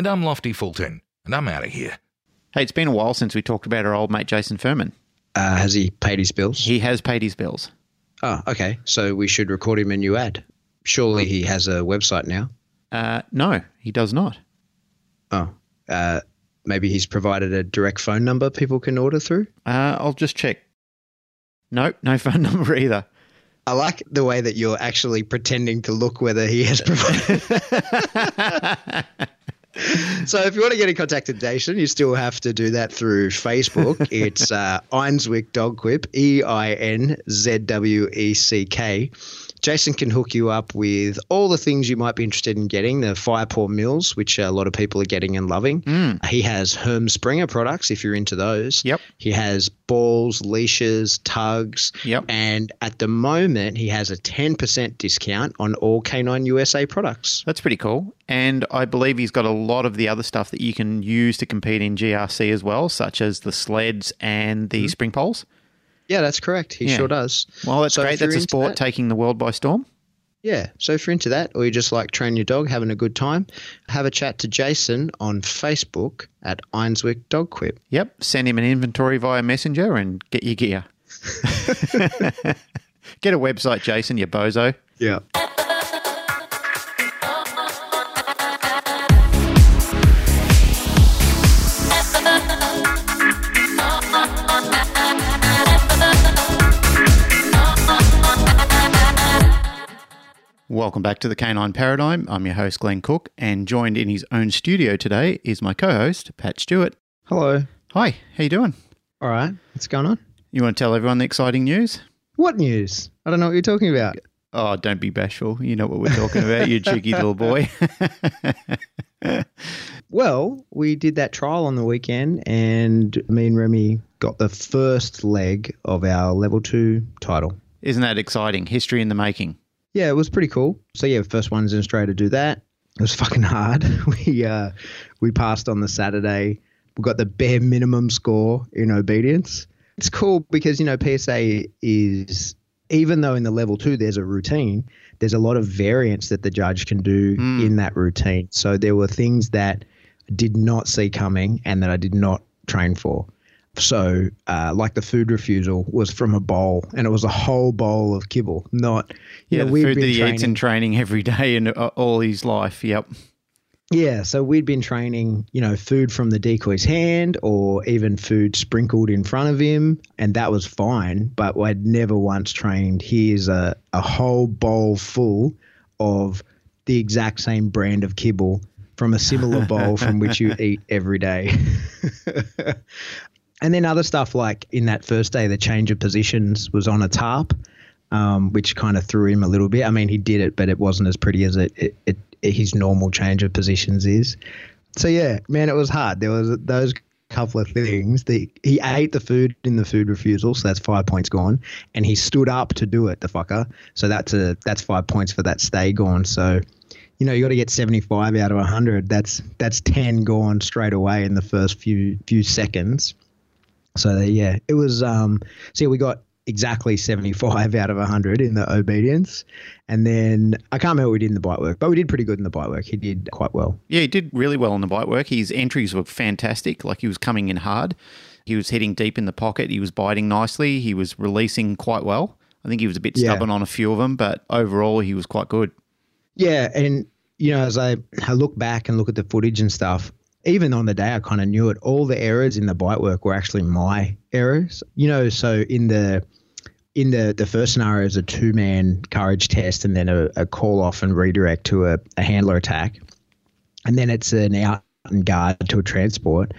And I'm Lofty Fulton, and I'm out of here. Hey, it's been a while since we talked about our old mate Jason Furman. Uh, has he paid his bills? He has paid his bills. Oh, okay. So we should record him a new ad. Surely he has a website now. Uh, no, he does not. Oh, uh, maybe he's provided a direct phone number people can order through. Uh, I'll just check. No, no phone number either. I like the way that you're actually pretending to look whether he has provided. so if you want to get in contact with Jason, you still have to do that through Facebook. It's uh, Einzweck Dog Quip, E I N Z W E C K. Jason can hook you up with all the things you might be interested in getting the Firepaw mills, which a lot of people are getting and loving. Mm. He has Herm Sprenger products if you're into those. Yep. He has balls, leashes, tugs. Yep. And at the moment, he has a 10% discount on all Canine USA products. That's pretty cool. And I believe he's got a lot of the other stuff that you can use to compete in GRC as well, such as the sleds and the spring poles. Yeah, that's correct. He Yeah. sure does. Well, that's So great. That's a sport that- taking the world by storm. Yeah, so if you're into that, or you just like train your dog, having a good time, have a chat to Jason on Facebook at Einzweck Dog Quip. Yep. Send him an inventory via Messenger and get your gear. get a website, Jason, you bozo. Yeah. Welcome back to the Canine Paradigm. I'm your host, Glenn Cook, and joined in his own studio today is my co-host, Pat Stuart. Hello. Hi, how you doing? All right. What's going on? You want to tell everyone the exciting news? What news? I don't know what you're talking about. Oh, don't be bashful. You know what we're talking about, you cheeky little boy. Well, we did that trial on the weekend, and me and Remy got the first leg of our level two title. Isn't that exciting? History in the making. Yeah, it was pretty cool. So yeah, first ones in Australia to do that. It was fucking hard. We uh, we passed on the Saturday. We got the bare minimum score in obedience. It's cool because you know PSA is even though in the level two there's a routine, there's a lot of variance that the judge can do Mm. in that routine. So there were things that I did not see coming and that I did not train for. So, uh, like the food refusal was from a bowl, and it was a whole bowl of kibble, not Yeah, know, food been that he eats training- in training every day and uh, all his life. Yep. Yeah, so we'd been training, you know, food from the decoy's hand or even food sprinkled in front of him, and that was fine. But I'd never once trained here's a, a whole bowl full of the exact same brand of kibble from a similar bowl from which you eat every day. and then other stuff like in that first day, the change of positions was on a tarp, um, which kind of threw him a little bit. I mean, he did it, but it wasn't as pretty as it, it, it his normal change of positions is. So yeah, man, it was hard. There was those couple of things. The, he ate the food in the food refusal, so that's five points gone. And he stood up to do it, the fucker. So that's a that's five points for that stay gone. So, you know, you got to get seventy five out of hundred. That's that's ten gone straight away in the first few few seconds. So yeah, it was. Um, so yeah, we got exactly 75 out of 100 in the obedience. And then I can't remember what we did in the bite work, but we did pretty good in the bite work. He did quite well. Yeah, he did really well in the bite work. His entries were fantastic. Like he was coming in hard. He was hitting deep in the pocket. He was biting nicely. He was releasing quite well. I think he was a bit Yeah. stubborn on a few of them, but overall he was quite good. Yeah. And, you know, as I, I look back and look at the footage and stuff, even on the day I kind of knew it, all the errors in the bite work were actually my errors. You know, so in the, in the, the first scenario is a two man courage test and then a, a call off and redirect to a, a handler attack. And then it's an out and guard to a transport.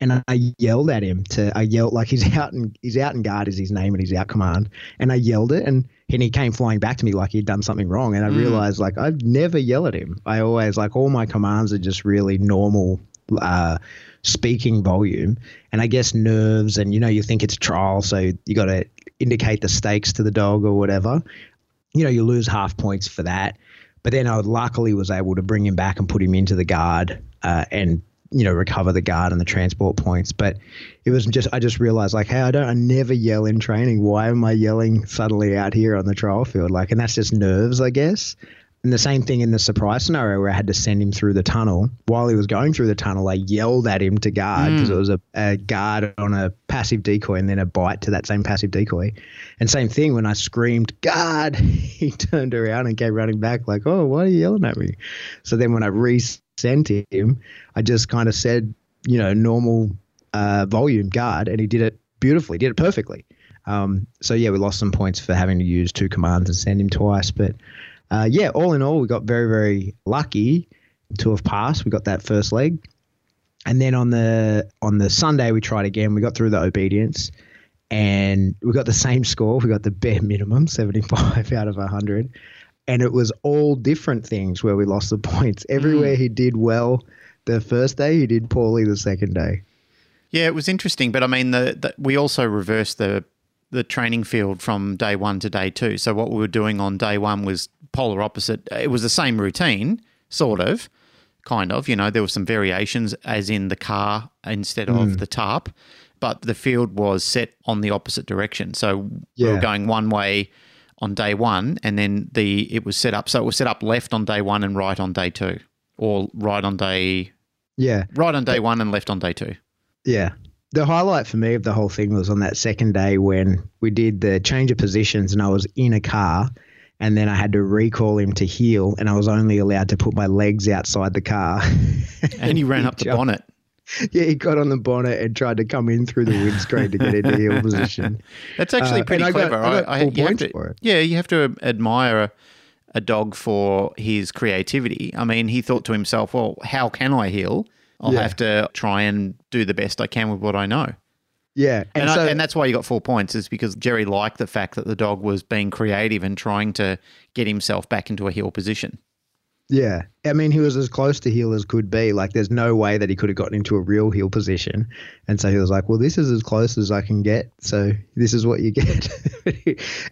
And I yelled at him to I yelled like he's out and he's out and guard is his name and he's out command. And I yelled it and and he came flying back to me like he'd done something wrong. And I Mm. realized like I'd never yell at him. I always like all my commands are just really normal uh, speaking volume. And I guess nerves and you know you think it's trial, so you got to indicate the stakes to the dog or whatever. You know you lose half points for that. But then I luckily was able to bring him back and put him into the guard uh, and you know recover the guard and the transport points. But it was just I just realized like, hey, I don't I never yell in training. Why am I yelling suddenly out here on the trial field? Like, and that's just nerves, I guess. And the same thing in the surprise scenario where I had to send him through the tunnel. While he was going through the tunnel, I yelled at him to guard because it was a, a guard on a passive decoy and then a bite to that same passive decoy. And same thing when I screamed, guard, he turned around and came running back like, oh, why are you yelling at me? So then when I resent him, I just kind of said, you know, normal uh, volume guard, and he did it beautifully, did it perfectly. Um, so yeah, we lost some points for having to use two commands and send him twice, but uh, yeah, all in all, we got very very lucky to have passed. We got that first leg, and then on the on the Sunday we tried again. We got through the obedience, and we got the same score. We got the bare minimum, seventy five out of hundred, and it was all different things where we lost the points. Everywhere he did well the first day, he did poorly the second day. Yeah, it was interesting, but I mean, the, the we also reversed the the training field from day one to day two. So what we were doing on day one was polar opposite. It was the same routine, sort of, kind of. You know, there were some variations, as in the car instead of hmm. the tarp, but the field was set on the opposite direction. So we were going one way on day one, and then the it was set up. So it was set up left on day one and right on day two, or right on day Yeah, right on day one and left on day two. Yeah. The highlight for me of the whole thing was on that second day when we did the change of positions and I was in a car and then I had to recall him to heel and I was only allowed to put my legs outside the car. And he ran up the jumped- bonnet. yeah, he got on the bonnet and tried to come in through the windscreen to get into heel position. That's actually Uh, pretty and I got- clever. I got full you have points to, for it. Yeah, you have to admire a, a dog for his creativity. I mean, he thought to himself, well, how can I heal? I'll Yeah. have to try and do the best I can with what I know. Yeah. And, And, so, I, and that's why you got four points, is because Jerry liked the fact that the dog was being creative and trying to get himself back into a heel position. Yeah. I mean, he was as close to heel as could be. Like, there's no way that he could have gotten into a real heel position. And so he was like, well, this is as close as I can get. So this is what you get.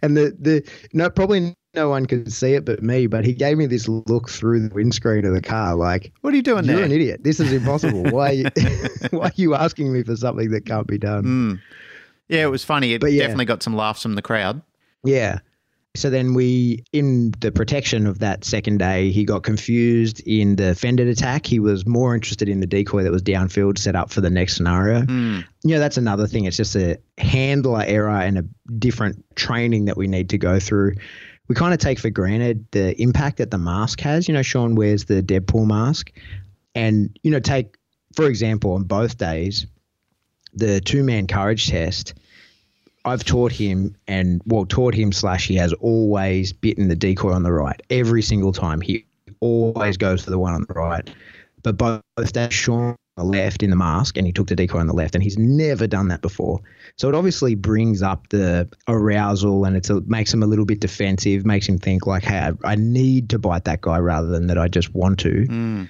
and the, the, no, probably no one could see it but me, but he gave me this look through the windscreen of the car like, What are you doing you're there? an idiot. This is impossible. Why, are you, why are you asking me for something that can't be done? Mm. Yeah, it was funny. It But yeah. definitely got some laughs from the crowd. Yeah. So then we, in the protection of that second day, he got confused in the fended attack. He was more interested in the decoy that was downfield set up for the next scenario. Mm. You know, that's another thing. It's just a handler error and a different training that we need to go through. We kind of take for granted the impact that the mask has. You know, Sean wears the Deadpool mask. And, you know, take, for example, on both days, the two man courage test. I've taught him and well taught him slash he has always bitten the decoy on the right every single time. He always goes for the one on the right. But both days Sean the left in the mask and he took the decoy on the left and he's never done that before. So it obviously brings up the arousal and it makes him a little bit defensive, makes him think like, hey, I, need to bite that guy rather than that I just want to. Mm.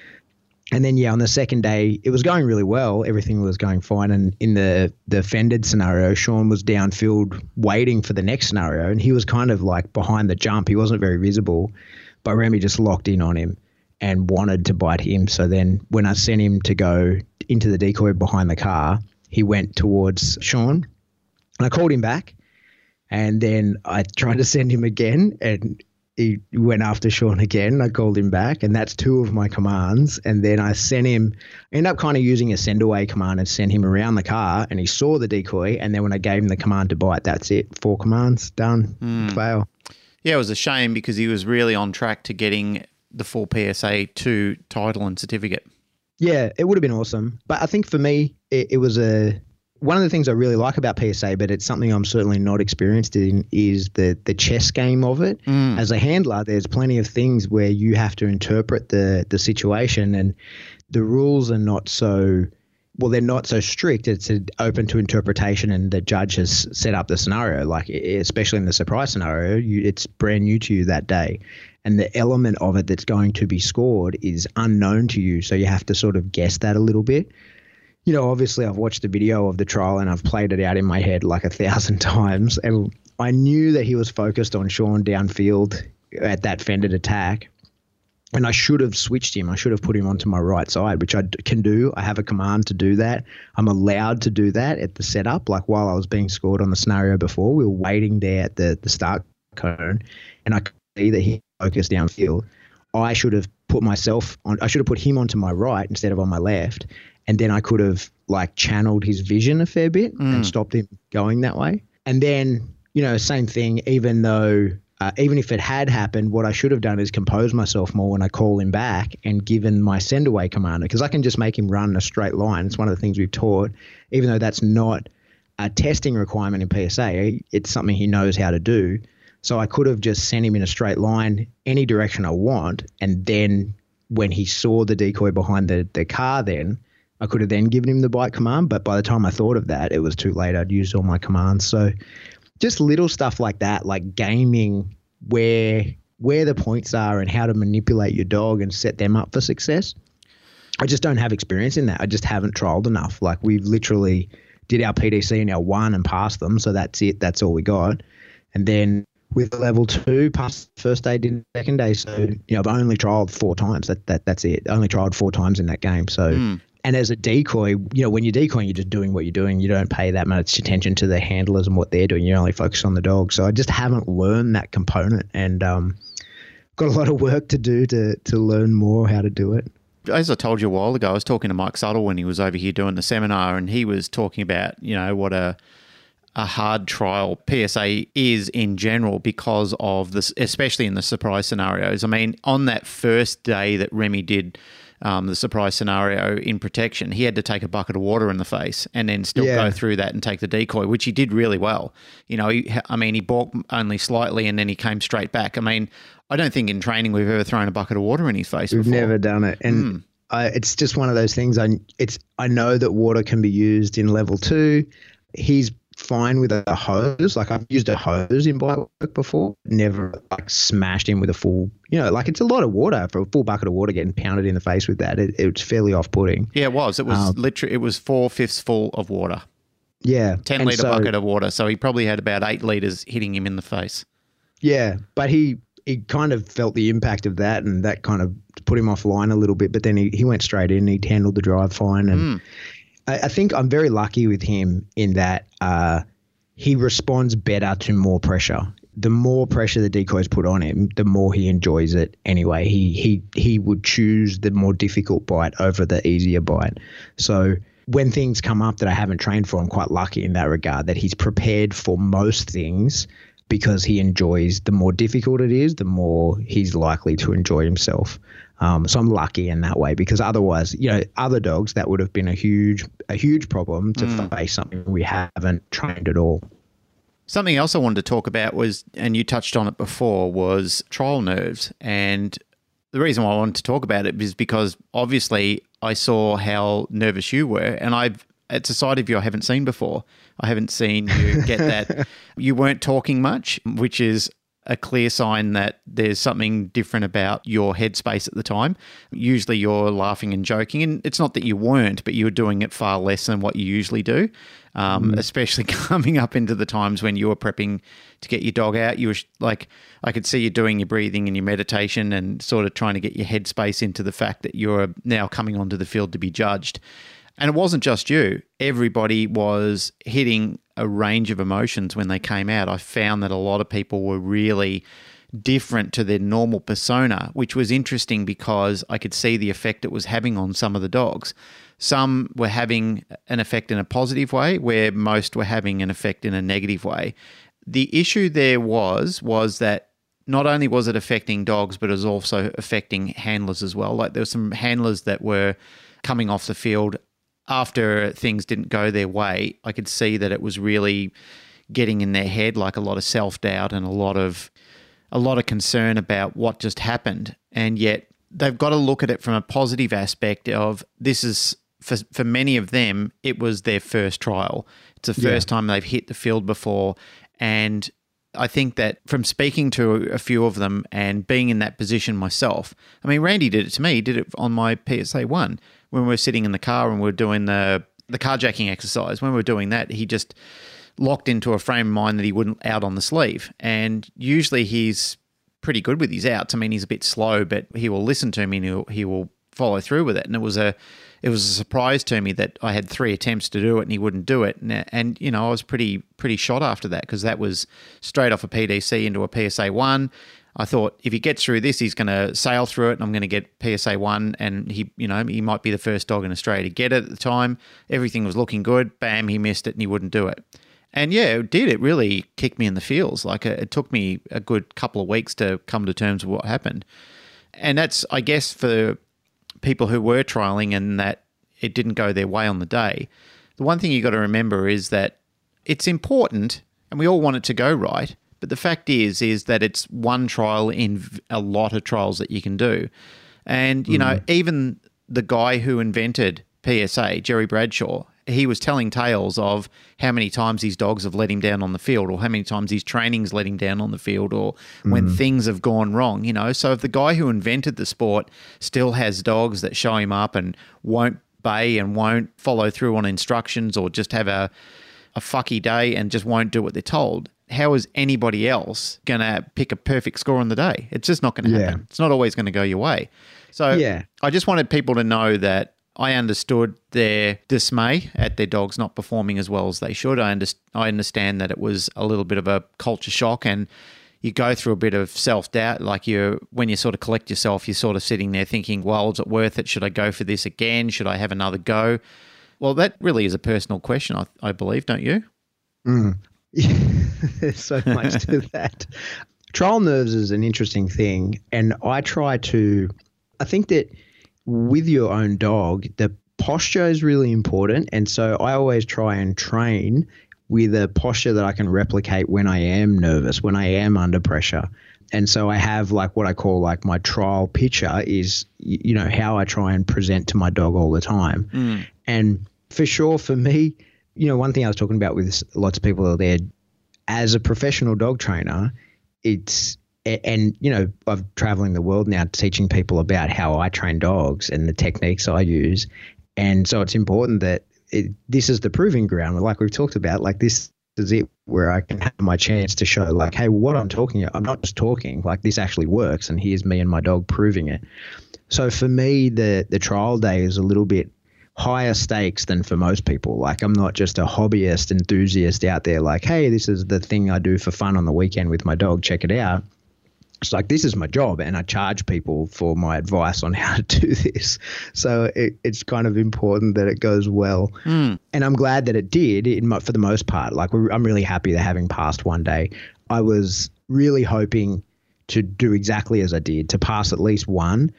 And then yeah, on the second day, it was going really well. Everything was going fine. And in the the fended scenario, Sean was downfield waiting for the next scenario, and he was kind of like behind the jump. He wasn't very visible, but Remy just locked in on him and wanted to bite him. So then when I sent him to go into the decoy behind the car, he went towards Sean, and I called him back. And then I tried to send him again, and he went after Sean again. I called him back, and that's two of my commands. And then I sent him, I ended up kind of using a send away command and sent him around the car, and he saw the decoy. And then when I gave him the command to bite, that's it. Four commands, done, hmm. fail. Yeah, it was a shame because he was really on track to getting the full PSA 2 title and certificate. Yeah, it would have been awesome. But I think for me, it, it was a one of the things I really like about PSA, but it's something I'm certainly not experienced in, is the the chess game of it. Mm. As a handler, there's plenty of things where you have to interpret the the situation, and the rules are not so well, they're not so strict. It's open to interpretation, and the judge has set up the scenario. Like, especially in the surprise scenario, you, it's brand new to you that day, and the element of it that's going to be scored is unknown to you. So you have to sort of guess that a little bit. You know, obviously, I've watched the video of the trial and I've played it out in my head like a thousand times, and I knew that he was focused on Sean downfield at that fended attack and I should have switched him. I should have put him onto my right side, which I can do. I have a command to do that. I'm allowed to do that at the setup. Like while I was being scored on the scenario before, we were waiting there at the, the start cone, and I could see that he focused downfield. I should have put myself on. I should have put him onto my right instead of on my left, and then I could have like channeled his vision a fair bit mm. and stopped him going that way. And then you know, same thing. Even though uh, even if it had happened, what I should have done is compose myself more when I call him back and given my send away commander because I can just make him run a straight line. It's one of the things we've taught, even though that's not a testing requirement in PSA. It's something he knows how to do. So I could have just sent him in a straight line any direction I want, and then when he saw the decoy behind the the car, then I could have then given him the bite command. But by the time I thought of that, it was too late. I'd used all my commands. So just little stuff like that, like gaming where where the points are and how to manipulate your dog and set them up for success. I just don't have experience in that. I just haven't trialed enough. Like we've literally did our PDC in our one and passed them, so that's it. That's all we got. And then with level two, passed first day, did second day. So you know, I've only trialed four times. That that that's it. only trialed four times in that game. So mm. And as a decoy, you know, when you're decoying, you're just doing what you're doing. You don't pay that much attention to the handlers and what they're doing. You're only focused on the dog. So I just haven't learned that component, and um, got a lot of work to do to to learn more how to do it. As I told you a while ago, I was talking to Mike Suttle when he was over here doing the seminar, and he was talking about you know what a a hard trial PSA is in general because of this, especially in the surprise scenarios. I mean, on that first day that Remy did um, the surprise scenario in protection, he had to take a bucket of water in the face and then still yeah. go through that and take the decoy, which he did really well. You know, he, I mean, he balked only slightly and then he came straight back. I mean, I don't think in training we've ever thrown a bucket of water in his face. We've before. never done it, and mm. I, it's just one of those things. I it's I know that water can be used in level two. He's fine with a hose. Like I've used a hose in bite work before, never like smashed in with a full, you know, like it's a lot of water for a full bucket of water getting pounded in the face with that. It, it was fairly off putting. Yeah, it was. It was um, literally, it was four fifths full of water. Yeah. 10 litre so, bucket of water. So he probably had about eight litres hitting him in the face. Yeah. But he, he kind of felt the impact of that and that kind of put him offline a little bit. But then he, he went straight in. He handled the drive fine and mm. I, I think I'm very lucky with him in that uh, he responds better to more pressure. The more pressure the decoys put on him, the more he enjoys it. Anyway, he he he would choose the more difficult bite over the easier bite. So when things come up that I haven't trained for, I'm quite lucky in that regard that he's prepared for most things because he enjoys the more difficult it is, the more he's likely to enjoy himself. Um, so I'm lucky in that way because otherwise, you know, other dogs that would have been a huge a huge problem to mm. face something we haven't trained at all. Something else I wanted to talk about was, and you touched on it before, was trial nerves. And the reason why I wanted to talk about it is because obviously I saw how nervous you were, and I've it's a side of you I haven't seen before. I haven't seen you get that. you weren't talking much, which is a clear sign that there's something different about your headspace at the time. Usually you're laughing and joking, and it's not that you weren't, but you were doing it far less than what you usually do. Um, mm. Especially coming up into the times when you were prepping to get your dog out, you were like, I could see you doing your breathing and your meditation and sort of trying to get your headspace into the fact that you're now coming onto the field to be judged. And it wasn't just you, everybody was hitting a range of emotions when they came out. I found that a lot of people were really different to their normal persona, which was interesting because I could see the effect it was having on some of the dogs. Some were having an effect in a positive way, where most were having an effect in a negative way. The issue there was was that not only was it affecting dogs, but it was also affecting handlers as well. Like there were some handlers that were coming off the field after things didn't go their way, I could see that it was really getting in their head like a lot of self-doubt and a lot of a lot of concern about what just happened and yet they've got to look at it from a positive aspect of this is for for many of them, it was their first trial. It's the Yeah. first time they've hit the field before, and I think that from speaking to a few of them and being in that position myself, I mean, Randy did it to me. He did it on my PSA one when we were sitting in the car and we are doing the the carjacking exercise. When we were doing that, he just locked into a frame of mind that he wouldn't out on the sleeve. And usually he's pretty good with his outs. I mean, he's a bit slow, but he will listen to me and he'll, he will follow through with it. And it was a it was a surprise to me that I had three attempts to do it and he wouldn't do it. And, and you know, I was pretty pretty shot after that because that was straight off a PDC into a PSA one. I thought if he gets through this, he's going to sail through it, and I'm going to get PSA one, and he, you know, he might be the first dog in Australia to get it at the time. Everything was looking good. Bam, he missed it, and he wouldn't do it. And yeah, it did. It really kicked me in the feels. Like it, took me a good couple of weeks to come to terms with what happened. And that's, I guess, for people who were trialing and that it didn't go their way on the day. The one thing you got to remember is that it's important, and we all want it to go right. But the fact is, is that it's one trial in a lot of trials that you can do. And you know, hmm. even the guy who invented PSA, Jerry Bradshaw, he was telling tales of how many times his dogs have let him down on the field, or how many times his training's let him down on the field, or when hmm. things have gone wrong. You know, so if the guy who invented the sport still has dogs that show him up and won't bay and won't follow through on instructions, or just have a a fucky day and just won't do what they're told. How is anybody else going to pick a perfect score on the day? It's just not going to Yeah. happen. It's not always going to go your way. So Yeah. I just wanted people to know that I understood their dismay at their dogs not performing as well as they should. I, under- I understand that it was a little bit of a culture shock and you go through a bit of self doubt. Like you, when you sort of collect yourself, you're sort of sitting there thinking, well, is it worth it? Should I go for this again? Should I have another go? Well, that really is a personal question, I, I believe, don't you? Mm. There's so much to that. Trial nerves is an interesting thing. And I try to, I think that with your own dog, the posture is really important. And so I always try and train with a posture that I can replicate when I am nervous, when I am under pressure. And so I have like what I call like my trial picture is, you know, how I try and present to my dog all the time. Mm. And for sure, for me, you know, one thing I was talking about with lots of people out there, as a professional dog trainer, it's and you know I'm traveling the world now teaching people about how I train dogs and the techniques I use, and so it's important that it, this is the proving ground. Like we've talked about, like this is it where I can have my chance to show, like, hey, what I'm talking, I'm not just talking. Like this actually works, and here's me and my dog proving it. So for me, the the trial day is a little bit higher stakes than for most people. Like I'm not just a hobbyist enthusiast out there like, hey, this is the thing I do for fun on the weekend with my dog, check it out. It's like this is my job and I charge people for my advice on how to do this. So it, it's kind of important that it goes well. Hmm. And I'm glad that it did in, mo- for the most part. Like we're, I'm really happy that having passed one day, I was really hoping to do exactly as I did, to pass at least one.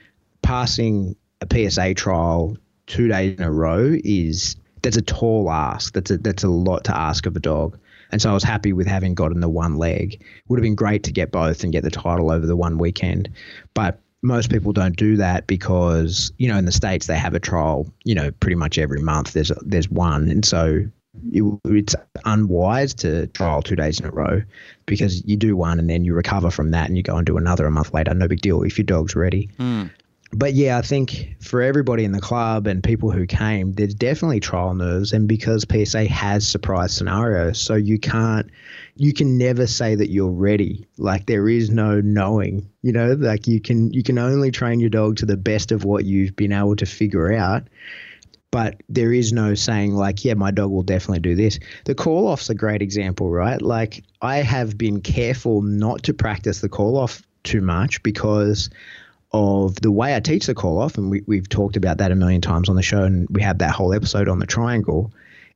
Passing a PSA trial two days in a row is that's a tall ask. That's a that's a lot to ask of a dog. And so I was happy with having gotten the one leg. Would have been great to get both and get the title over the one weekend. But most people don't do that because, you know, in the States they have a trial, you know, pretty much every month there's a, there's one. And so it, it's unwise to trial two days in a row because you do one and then you recover from that and you go and do another a month later. No big deal if your dog's ready. Hmm. But yeah, I think for everybody in the club and people who came, there's definitely trial nerves. And because PSA has surprise scenarios, so you can't, you can never say that you're ready. Like there is no knowing, you know, like you can, you can only train your dog to the best of what you've been able to figure out but there is no saying like yeah my dog will definitely do this the call off's a great example right like i have been careful not to practice the call off too much because of the way i teach the call off and we, we've talked about that a million times on the show and we have that whole episode on the triangle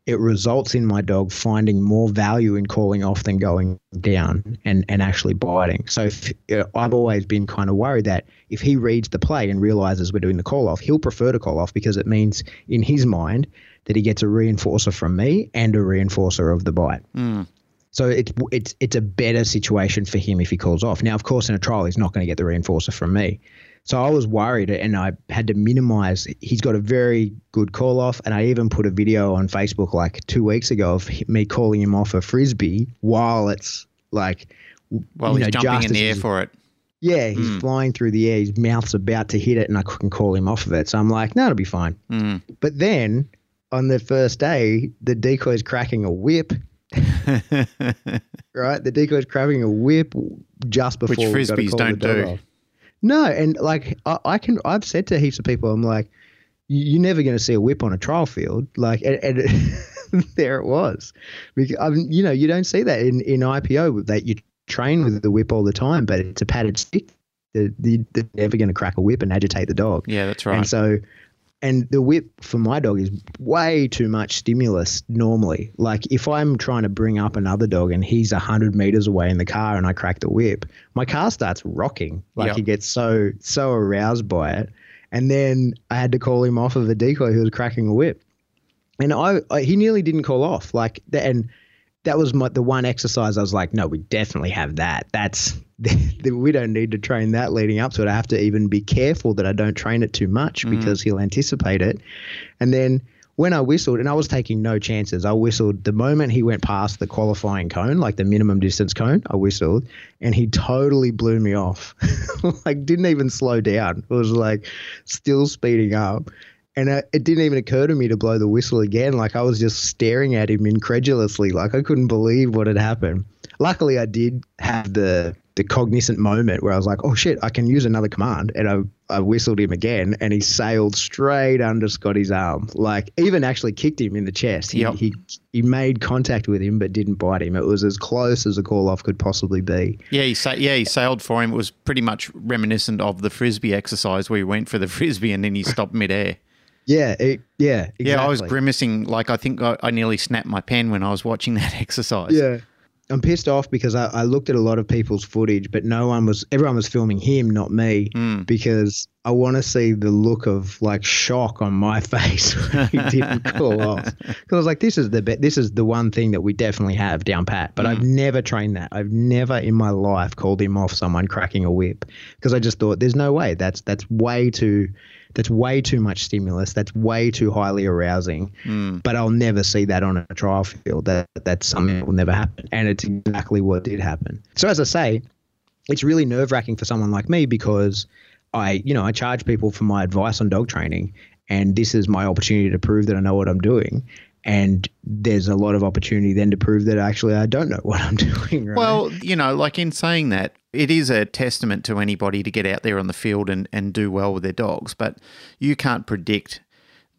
it results in my dog finding more value in calling off than going down and, and actually biting. So if, uh, I've always been kind of worried that if he reads the play and realizes we're doing the call off, he'll prefer to call off because it means in his mind that he gets a reinforcer from me and a reinforcer of the bite. So it's it's it's a better situation for him if he calls off. Now, of course, in a trial, he's not going to get the reinforcer from me. So I was worried and I had to minimize. He's got a very good call off. And I even put a video on Facebook like two weeks ago of me calling him off a frisbee while it's like, well, he's know, jumping in the air for it. Yeah, he's mm. flying through the air. His mouth's about to hit it, and I couldn't call him off of it. So I'm like, no, it'll be fine. Mm. But then on the first day, the decoy's cracking a whip. right? The decoy's cracking a whip just before Which frisbees don't do. Off. No, and like I, I, can, I've said to heaps of people, I'm like, you're never going to see a whip on a trial field. Like, and, and there it was. Because, I mean, you know, you don't see that in in IPO that you train with the whip all the time, but it's a padded stick. They're, they're never going to crack a whip and agitate the dog. Yeah, that's right. And so and the whip for my dog is way too much stimulus normally. Like if I'm trying to bring up another dog and he's 100 meters away in the car and I crack the whip, my car starts rocking. Like yep. he gets so, so aroused by it. And then I had to call him off of a decoy who was cracking a whip. And I, I he nearly didn't call off. Like, and that was my, the one exercise I was like, no, we definitely have that. That's we don't need to train that leading up to it. I have to even be careful that I don't train it too much mm. because he'll anticipate it. And then when I whistled, and I was taking no chances, I whistled the moment he went past the qualifying cone, like the minimum distance cone. I whistled, and he totally blew me off. like didn't even slow down. It was like still speeding up. And it didn't even occur to me to blow the whistle again. Like I was just staring at him incredulously. Like I couldn't believe what had happened. Luckily, I did have the the cognizant moment where I was like, oh shit, I can use another command. And I, I whistled him again and he sailed straight under Scotty's arm. Like even actually kicked him in the chest. He, yep. he, he made contact with him but didn't bite him. It was as close as a call off could possibly be. Yeah, he sa- yeah, he sailed for him. It was pretty much reminiscent of the frisbee exercise where he went for the frisbee and then he stopped midair. Yeah, it, yeah, exactly. Yeah, I was grimacing. Like, I think I, I, nearly snapped my pen when I was watching that exercise. Yeah. I'm pissed off because I, I, looked at a lot of people's footage, but no one was, everyone was filming him, not me, mm. because I want to see the look of like shock on my face when he didn't call off. Because I was like, this is the be- this is the one thing that we definitely have down pat, but mm. I've never trained that. I've never in my life called him off someone cracking a whip because I just thought there's no way. That's that's way too that's way too much stimulus. That's way too highly arousing. Mm. But I'll never see that on a trial field. That that's something that will never happen. And it's exactly what did happen. So as I say, it's really nerve wracking for someone like me because I, you know, I charge people for my advice on dog training, and this is my opportunity to prove that I know what I'm doing and there's a lot of opportunity then to prove that actually I don't know what I'm doing. Right? Well, you know, like in saying that, it is a testament to anybody to get out there on the field and, and do well with their dogs, but you can't predict.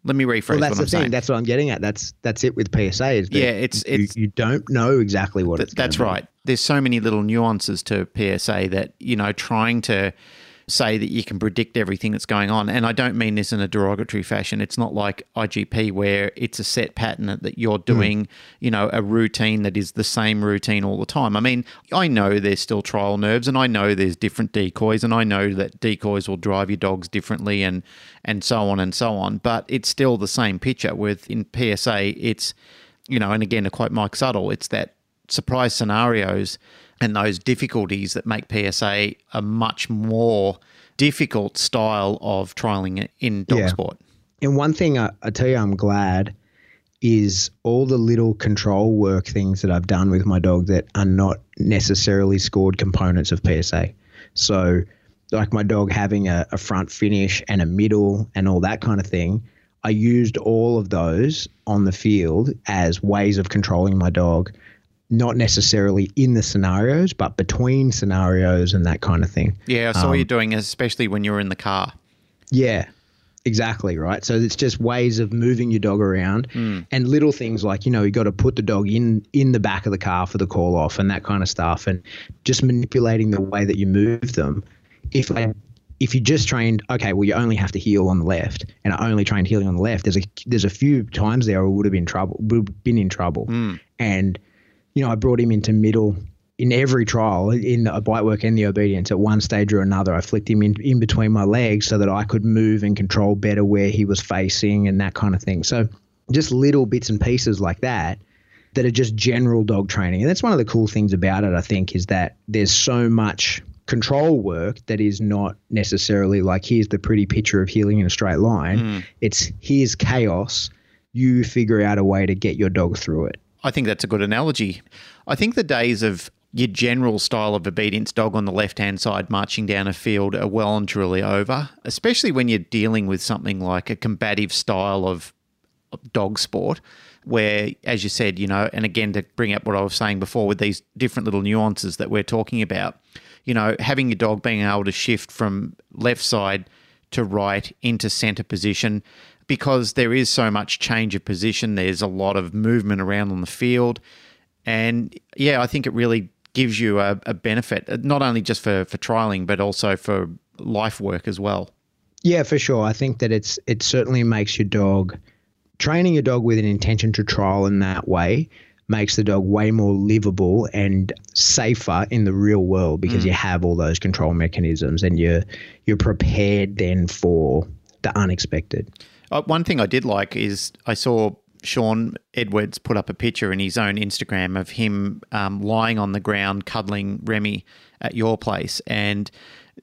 Let me rephrase well, that's what the I'm thing. saying. That's what I'm getting at. That's that's it with PSA. Is yeah, it's you, it's you don't know exactly what. That's right. There's so many little nuances to PSA that you know trying to say that you can predict everything that's going on. And I don't mean this in a derogatory fashion. It's not like IGP where it's a set pattern that you're hmm. doing, mm. you know, a routine that is the same routine all the time. I mean, I know there's still trial nerves and I know there's different decoys and I know that decoys will drive your dogs differently and and so on and so on, but it's still the same picture with in PSA it's you know, and again to quote Mike Suttle, it's that surprise scenarios and those difficulties that make PSA a much more difficult style of trialing in dog yeah. sport. And one thing I, I tell you, I'm glad is all the little control work things that I've done with my dog that are not necessarily scored components of PSA. So, like my dog having a, a front finish and a middle and all that kind of thing, I used all of those on the field as ways of controlling my dog not necessarily in the scenarios, but between scenarios and that kind of thing. Yeah, I saw um, you doing, especially when you were in the car. Yeah, exactly right. So it's just ways of moving your dog around mm. and little things like you know you got to put the dog in in the back of the car for the call off and that kind of stuff, and just manipulating the way that you move them. If I if you just trained, okay, well, you only have to heel on the left, and I only trained healing on the left. There's a there's a few times there I would have been trouble, would have been in trouble, mm. and you know, I brought him into middle in every trial in the bite work and the obedience at one stage or another. I flicked him in, in between my legs so that I could move and control better where he was facing and that kind of thing. So just little bits and pieces like that that are just general dog training. And that's one of the cool things about it, I think, is that there's so much control work that is not necessarily like here's the pretty picture of healing in a straight line. Mm. It's here's chaos. You figure out a way to get your dog through it. I think that's a good analogy. I think the days of your general style of obedience dog on the left hand side marching down a field are well and truly over, especially when you're dealing with something like a combative style of dog sport where as you said you know and again to bring up what i was saying before with these different little nuances that we're talking about you know having your dog being able to shift from left side to right into center position because there is so much change of position there's a lot of movement around on the field and yeah i think it really gives you a, a benefit uh, not only just for for trialing but also for life work as well Yeah, for sure. I think that it's it certainly makes your dog training your dog with an intention to trial in that way makes the dog way more livable and safer in the real world because mm. you have all those control mechanisms and you're you're prepared then for the unexpected. Uh, one thing I did like is I saw Sean Edwards put up a picture in his own Instagram of him um, lying on the ground cuddling Remy at your place, and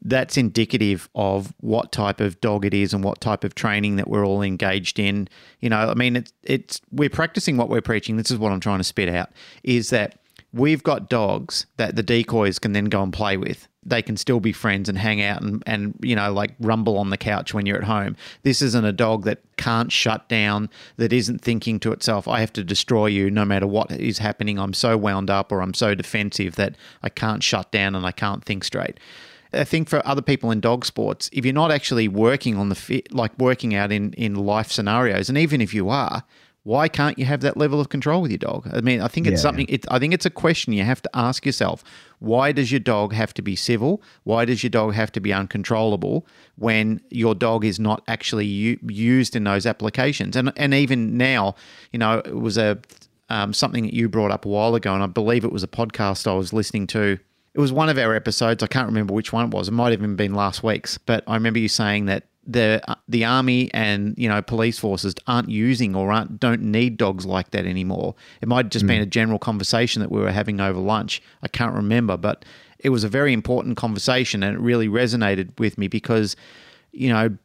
that's indicative of what type of dog it is and what type of training that we're all engaged in. You know, I mean, it's it's we're practicing what we're preaching. This is what I'm trying to spit out: is that we've got dogs that the decoys can then go and play with. They can still be friends and hang out and, and you know like rumble on the couch when you're at home. This isn't a dog that can't shut down, that isn't thinking to itself, I have to destroy you no matter what is happening. I'm so wound up or I'm so defensive that I can't shut down and I can't think straight. I think for other people in dog sports, if you're not actually working on the like working out in, in life scenarios, and even if you are, why can't you have that level of control with your dog? I mean, I think it's Yeah. something. It, I think it's a question you have to ask yourself. Why does your dog have to be civil? Why does your dog have to be uncontrollable when your dog is not actually u- used in those applications? And and even now, you know, it was a um, something that you brought up a while ago, and I believe it was a podcast I was listening to. It was one of our episodes. I can't remember which one it was. It might have even been last week's, but I remember you saying that the uh, the army and you know police forces aren't using or aren't don't need dogs like that anymore. It might have just hmm. been a general conversation that we were having over lunch. I can't remember, but it was a very important conversation and it really resonated with me because you know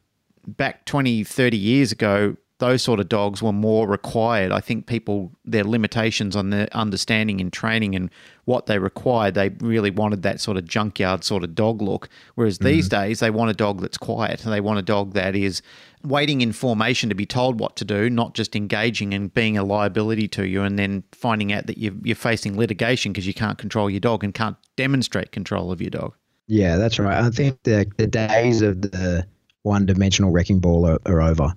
back 20 30 years ago those sort of dogs were more required. I think people their limitations on their understanding and training and what they required they really wanted that sort of junkyard sort of dog look. Whereas mm-hmm. these days they want a dog that's quiet. And they want a dog that is waiting in formation to be told what to do not just engaging and being a liability to you and then finding out that you're, you're facing litigation because you can't control your dog and can't demonstrate control of your dog. Yeah, that's right. I think the the days of the one dimensional wrecking ball are, are over.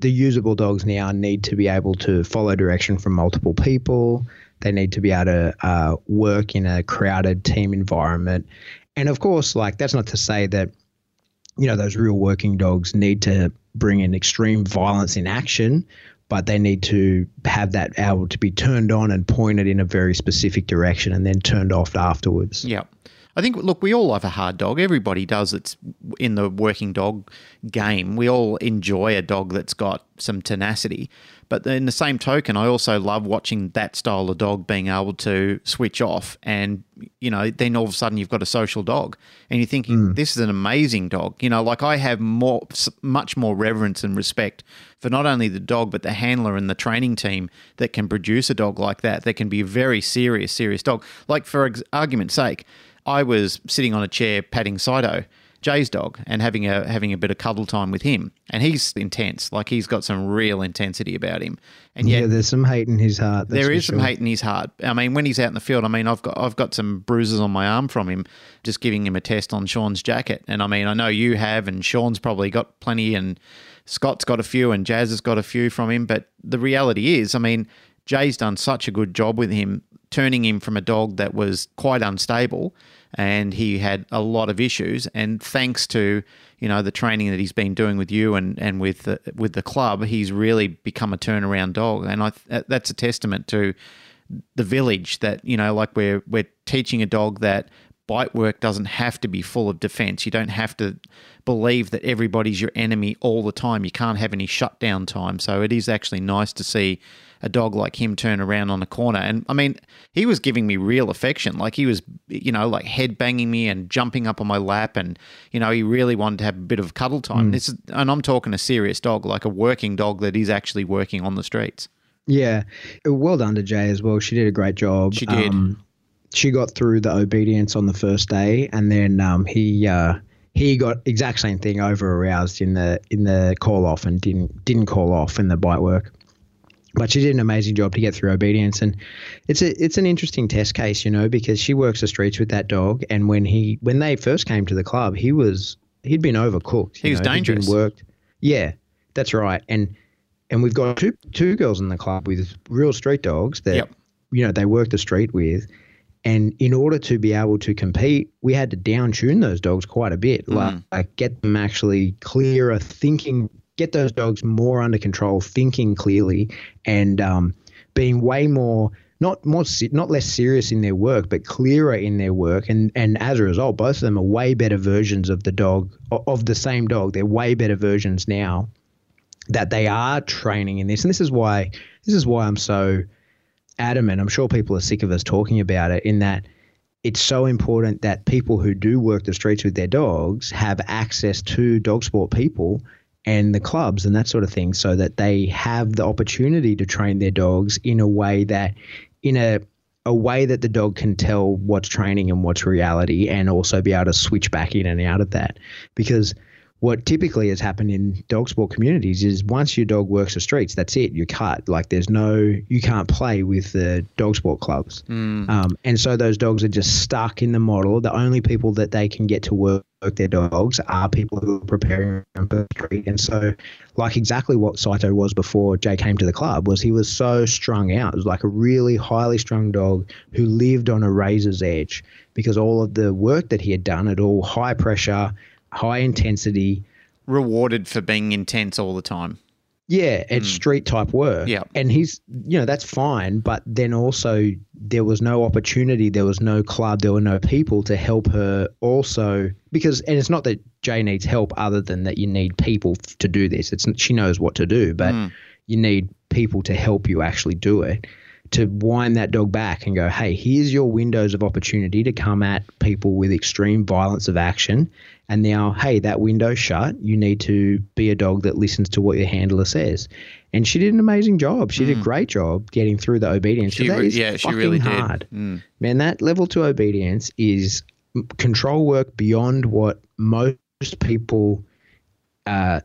The usable dogs now need to be able to follow direction from multiple people. They need to be able to uh, work in a crowded team environment. And of course, like that's not to say that you know those real working dogs need to bring in extreme violence in action but they need to have that able to be turned on and pointed in a very specific direction and then turned off afterwards Yeah. I think, look, we all love a hard dog. Everybody does. It's in the working dog game. We all enjoy a dog that's got some tenacity. But in the same token, I also love watching that style of dog being able to switch off. And, you know, then all of a sudden you've got a social dog and you're thinking, mm. this is an amazing dog. You know, like I have more, much more reverence and respect for not only the dog, but the handler and the training team that can produce a dog like that, that can be a very serious, serious dog. Like, for ex- argument's sake, I was sitting on a chair patting Sido, Jay's dog, and having a having a bit of cuddle time with him. And he's intense, like he's got some real intensity about him. And yet yeah there's some hate in his heart There is is some hate in his heart. I mean, when he's out in the field, I mean, I've got I've got some bruises on my arm from him, just giving him a test on Sean's jacket. And I mean, I know you have, and Sean's probably got plenty, and Scott's got a few, and Jazz has got a few from him. But the reality is, I mean, Jay's done such a good job with him, turning him from a dog that was quite unstable, and he had a lot of issues. And thanks to you know the training that he's been doing with you and and with the, with the club, he's really become a turnaround dog. And I that's a testament to the village that you know like we're we're teaching a dog that bite work doesn't have to be full of defense. You don't have to believe that everybody's your enemy all the time. You can't have any shutdown time. So it is actually nice to see a dog like him turn around on a corner. And I mean, he was giving me real affection. Like he was, you know, like head banging me and jumping up on my lap. And, you know, he really wanted to have a bit of cuddle time. Mm. This is, and I'm talking a serious dog, like a working dog that is actually working on the streets. Yeah. Well done to Jay as well. She did a great job. She did. Um, she got through the obedience on the first day and then um, he, uh, he got exact same thing over aroused in the in the call off and didn't didn't call off in the bite work but she did an amazing job to get through obedience. And it's a it's an interesting test case you know because she works the streets with that dog. And when he when they first came to the club he was he'd been overcooked he was know, dangerous. worked. Yeah that's right. And and we've got two two girls in the club with real street dogs that yep. you know they work the street with. And in order to be able to compete, we had to down tune those dogs quite a bit, mm. like, like get them actually clearer, thinking get those dogs more under control, thinking clearly, and um, being way more not more not less serious in their work, but clearer in their work. And and as a result, both of them are way better versions of the dog of the same dog. They're way better versions now that they are training in this. And this is why this is why I'm so adamant. I'm sure people are sick of us talking about it. In that it's so important that people who do work the streets with their dogs have access to dog sport people and the clubs and that sort of thing so that they have the opportunity to train their dogs in a way that in a a way that the dog can tell what's training and what's reality and also be able to switch back in and out of that. Because what typically has happened in dog sport communities is once your dog works the streets, that's it. You're cut. Like there's no, you can't play with the dog sport clubs. Mm. Um, and so those dogs are just stuck in the model. The only people that they can get to work their dogs are people who are preparing them for the street. And so, like exactly what Saito was before Jay came to the club, was he was so strung out. It was like a really highly strung dog who lived on a razor's edge because all of the work that he had done at all high pressure high intensity. Rewarded for being intense all the time. Yeah, it's mm. street type work. Yeah. And he's, you know, that's fine. But then also, there was no opportunity, there was no club, there were no people to help her also. Because, and it's not that Jay needs help other than that you need people to do this. It's She knows what to do, but mm. you need people to help you actually do it to wind that dog back and go, hey, here's your windows of opportunity to come at people with extreme violence of action. And now, hey, that window's shut. You need to be a dog that listens to what your handler says. And she did an amazing job. She mm. did a mm. great job getting through the obedience. She, is yeah, she really hard. did. Mm. Man, that level two obedience is control work beyond what most people uh,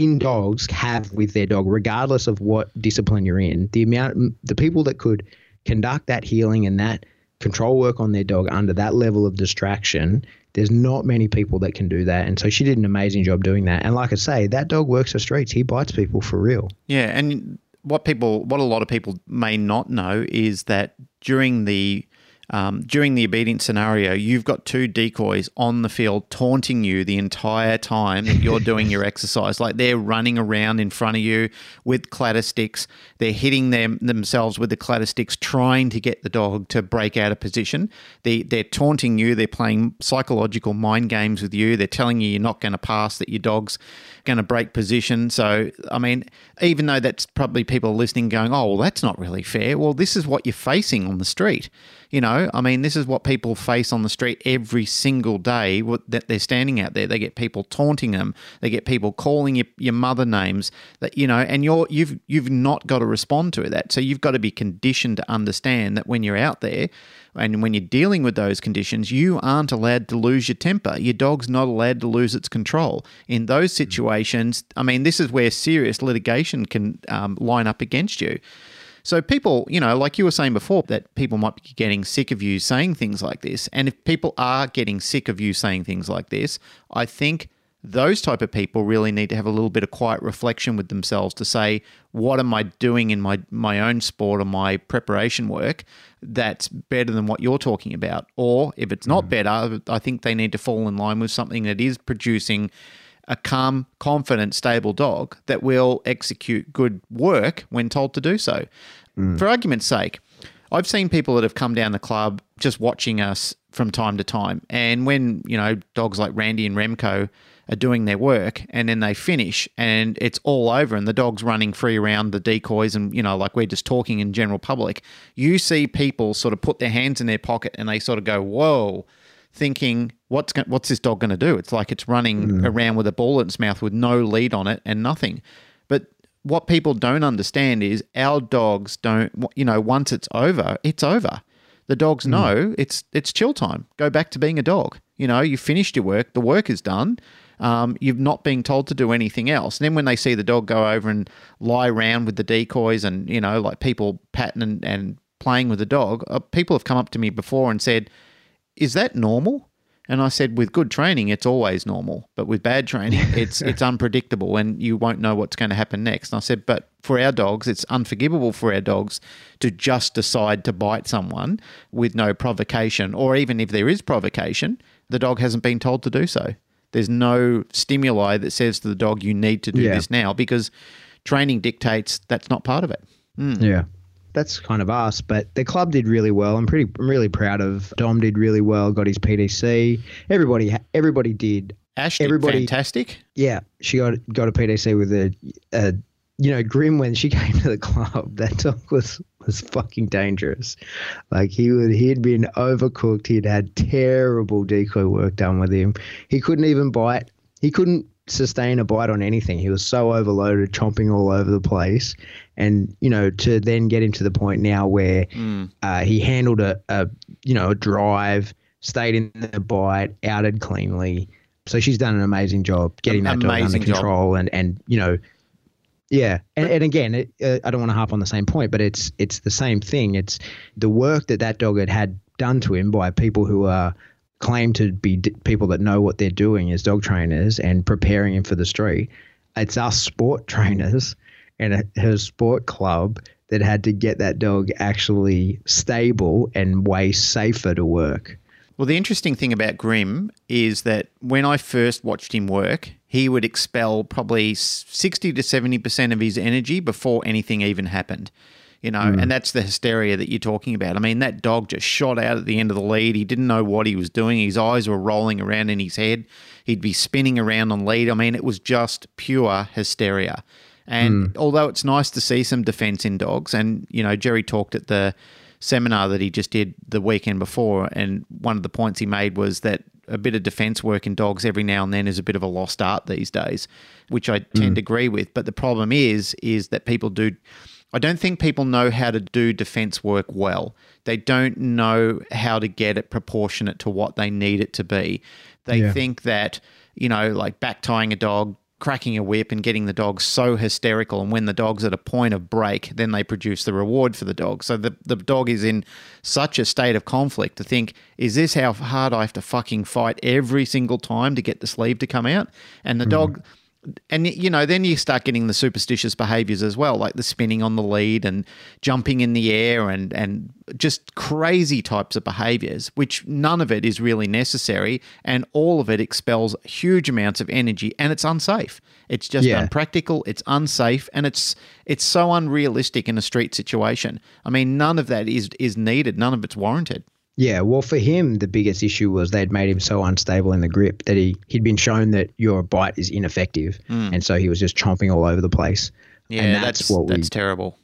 in dogs have with their dog, regardless of what discipline you're in. The amount, the people that could conduct that heeling and that control work on their dog under that level of distraction, there's not many people that can do that. And so she did an amazing job doing that. And like I say, that dog works the streets. He bites people for real. Yeah, and what people, what a lot of people may not know is that during the um, during the obedience scenario, you've got two decoys on the field taunting you the entire time that you're doing your exercise. Like they're running around in front of you with clatter sticks. They're hitting them themselves with the clatter sticks, trying to get the dog to break out of position. They, they're taunting you. They're playing psychological mind games with you. They're telling you you're not going to pass, that your dog's going to break position. So, I mean, even though that's probably people listening going, oh, well, that's not really fair. Well, this is what you're facing on the street. You know, I mean, this is what people face on the street every single day that they're standing out there. They get people taunting them. They get people calling your, your mother names that, you know, and you're, you've, you've not got to respond to that. So you've got to be conditioned to understand that when you're out there, and when you're dealing with those conditions, you aren't allowed to lose your temper. Your dog's not allowed to lose its control. In those situations, I mean, this is where serious litigation can um, line up against you. So people, you know, like you were saying before, that people might be getting sick of you saying things like this. And if people are getting sick of you saying things like this, I think those type of people really need to have a little bit of quiet reflection with themselves to say, what am I doing in my my own sport or my preparation work that's better than what you're talking about? Or if it's not mm. better, I think they need to fall in line with something that is producing a calm, confident, stable dog that will execute good work when told to do so. Mm. For argument's sake, I've seen people that have come down the club just watching us from time to time. And when, you know, dogs like Randy and Remco are doing their work and then they finish and it's all over and the dog's running free around the decoys and, you know, like we're just talking in general public, you see people sort of put their hands in their pocket and they sort of go, whoa, thinking, what's, go- what's this dog going to do? It's like it's running around with a ball in its mouth with no lead on it and nothing. But what people don't understand is our dogs don't, you know, once it's over, it's over. The dogs know it's it's chill time. Go back to being a dog. You know, you finished your work. The work is done. Um, you've not been told to do anything else. And then when they see the dog go over and lie around with the decoys and you know, like people patting and, and playing with the dog, uh, people have come up to me before and said, "Is that normal?" And I said, with good training, it's always normal, but with bad training, it's it's unpredictable, and you won't know what's going to happen next. And I said, but for our dogs, it's unforgivable for our dogs to just decide to bite someone with no provocation, or even if there is provocation, the dog hasn't been told to do so. There's no stimuli that says to the dog, you need to do Yeah. this now, because training dictates that's not part of it. Hmm. Yeah. That's kind of us, but the club did really well. I'm pretty, I'm really proud of Dom. Did really well. Got his PDC. Everybody, everybody did. Ash did Everybody- fantastic. Yeah, she got got a PDC with a, a, you know, Grim when she came to the club. That dog was was fucking dangerous. Like he would, he had been overcooked. He'd had terrible decoy work done with him. He couldn't even bite. He couldn't sustain a bite on anything. He was so overloaded, chomping all over the place. And you know, to then get him to the point now where uh, he handled a, a, you know, a drive, stayed in the bite, outed cleanly. So she's done an amazing job getting that dog under Amazing job. control and and you know, yeah. And, and again, it, uh, I don't want to harp on the same point, but it's it's the same thing. It's the work that that dog had had done to him by people who are claimed to be d- people that know what they're doing as dog trainers and preparing him for the street. It's us sport trainers and her sport club that had to get that dog actually stable and way safer to work. Well, the interesting thing about Grim is that when I first watched him work, he would expel probably 60 to 70% of his energy before anything even happened. You know, mm. and that's the hysteria that you're talking about. I mean, that dog just shot out at the end of the lead. He didn't know what he was doing. His eyes were rolling around in his head. He'd be spinning around on lead. I mean, it was just pure hysteria. And hmm. although it's nice to see some defense in dogs, and, you know, Jerry talked at the seminar that he just did the weekend before, and one of the points he made was that a bit of defense work in dogs every now and then is a bit of a lost art these days, which I tend hmm. to agree with. But the problem is, is that people do. I don't think people know how to do defense work well. They don't know how to get it proportionate to what they need it to be. They Yeah. think that, you know, like back tying a dog, cracking a whip and getting the dog so hysterical and when the dog's at a point of break then they produce the reward for the dog. So the, the dog is in such a state of conflict to think is this how hard i have to fucking fight every single time to get the sleeve to come out? And the hmm. dog and you know then you start getting the superstitious behaviors as well like the spinning on the lead and jumping in the air and and just crazy types of behaviors which none of it is really necessary and all of it expels huge amounts of energy and it's unsafe. It's just Yeah. unpractical it's unsafe and it's it's so unrealistic in a street situation. I mean none of that is is needed. None of it's warranted Yeah, well, for him, the biggest issue was they'd made him so unstable in the grip that he he'd been shown that your bite is ineffective, and so he was just chomping all over the place. yeah and that's that's, what we that's terrible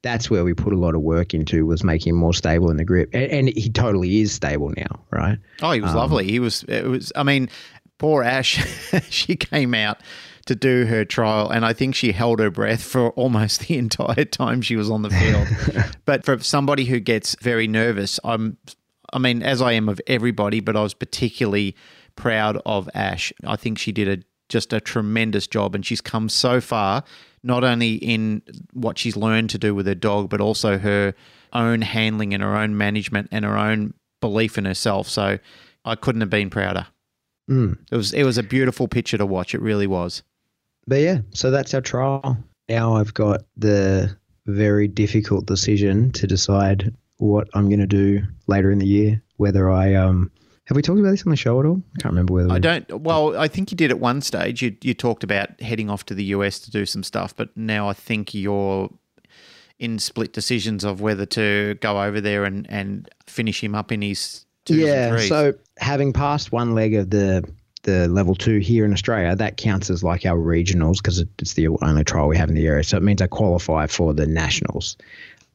that's where we put a lot of work into was making him more stable in the grip, and, and he totally is stable now, right? Oh, he was Um, lovely. He was. It was. I mean, poor Ash. she came out to do her trial, and I think she held her breath for almost the entire time she was on the field. but for somebody who gets very nervous, I'm. I mean, as I am of everybody, but I was particularly proud of Ash. I think she did a just a tremendous job, and she's come so far, not only in what she's learned to do with her dog, but also her own handling and her own management and her own belief in herself. So I couldn't have been prouder. Mm. It was it was a beautiful picture to watch. It really was. But yeah, so that's our trial. Now I've got the very difficult decision to decide what I'm going to do later in the year. Whether I um have we talked about this on the show at all? I can't remember whether I don't. Well, I think you did at one stage. You you talked about heading off to the US to do some stuff, but now I think you're in split decisions of whether to go over there and, and finish him up in his yeah. So having passed one leg of the the level two here in Australia, that counts as like our regionals because it's the only trial we have in the area. So it means I qualify for the nationals.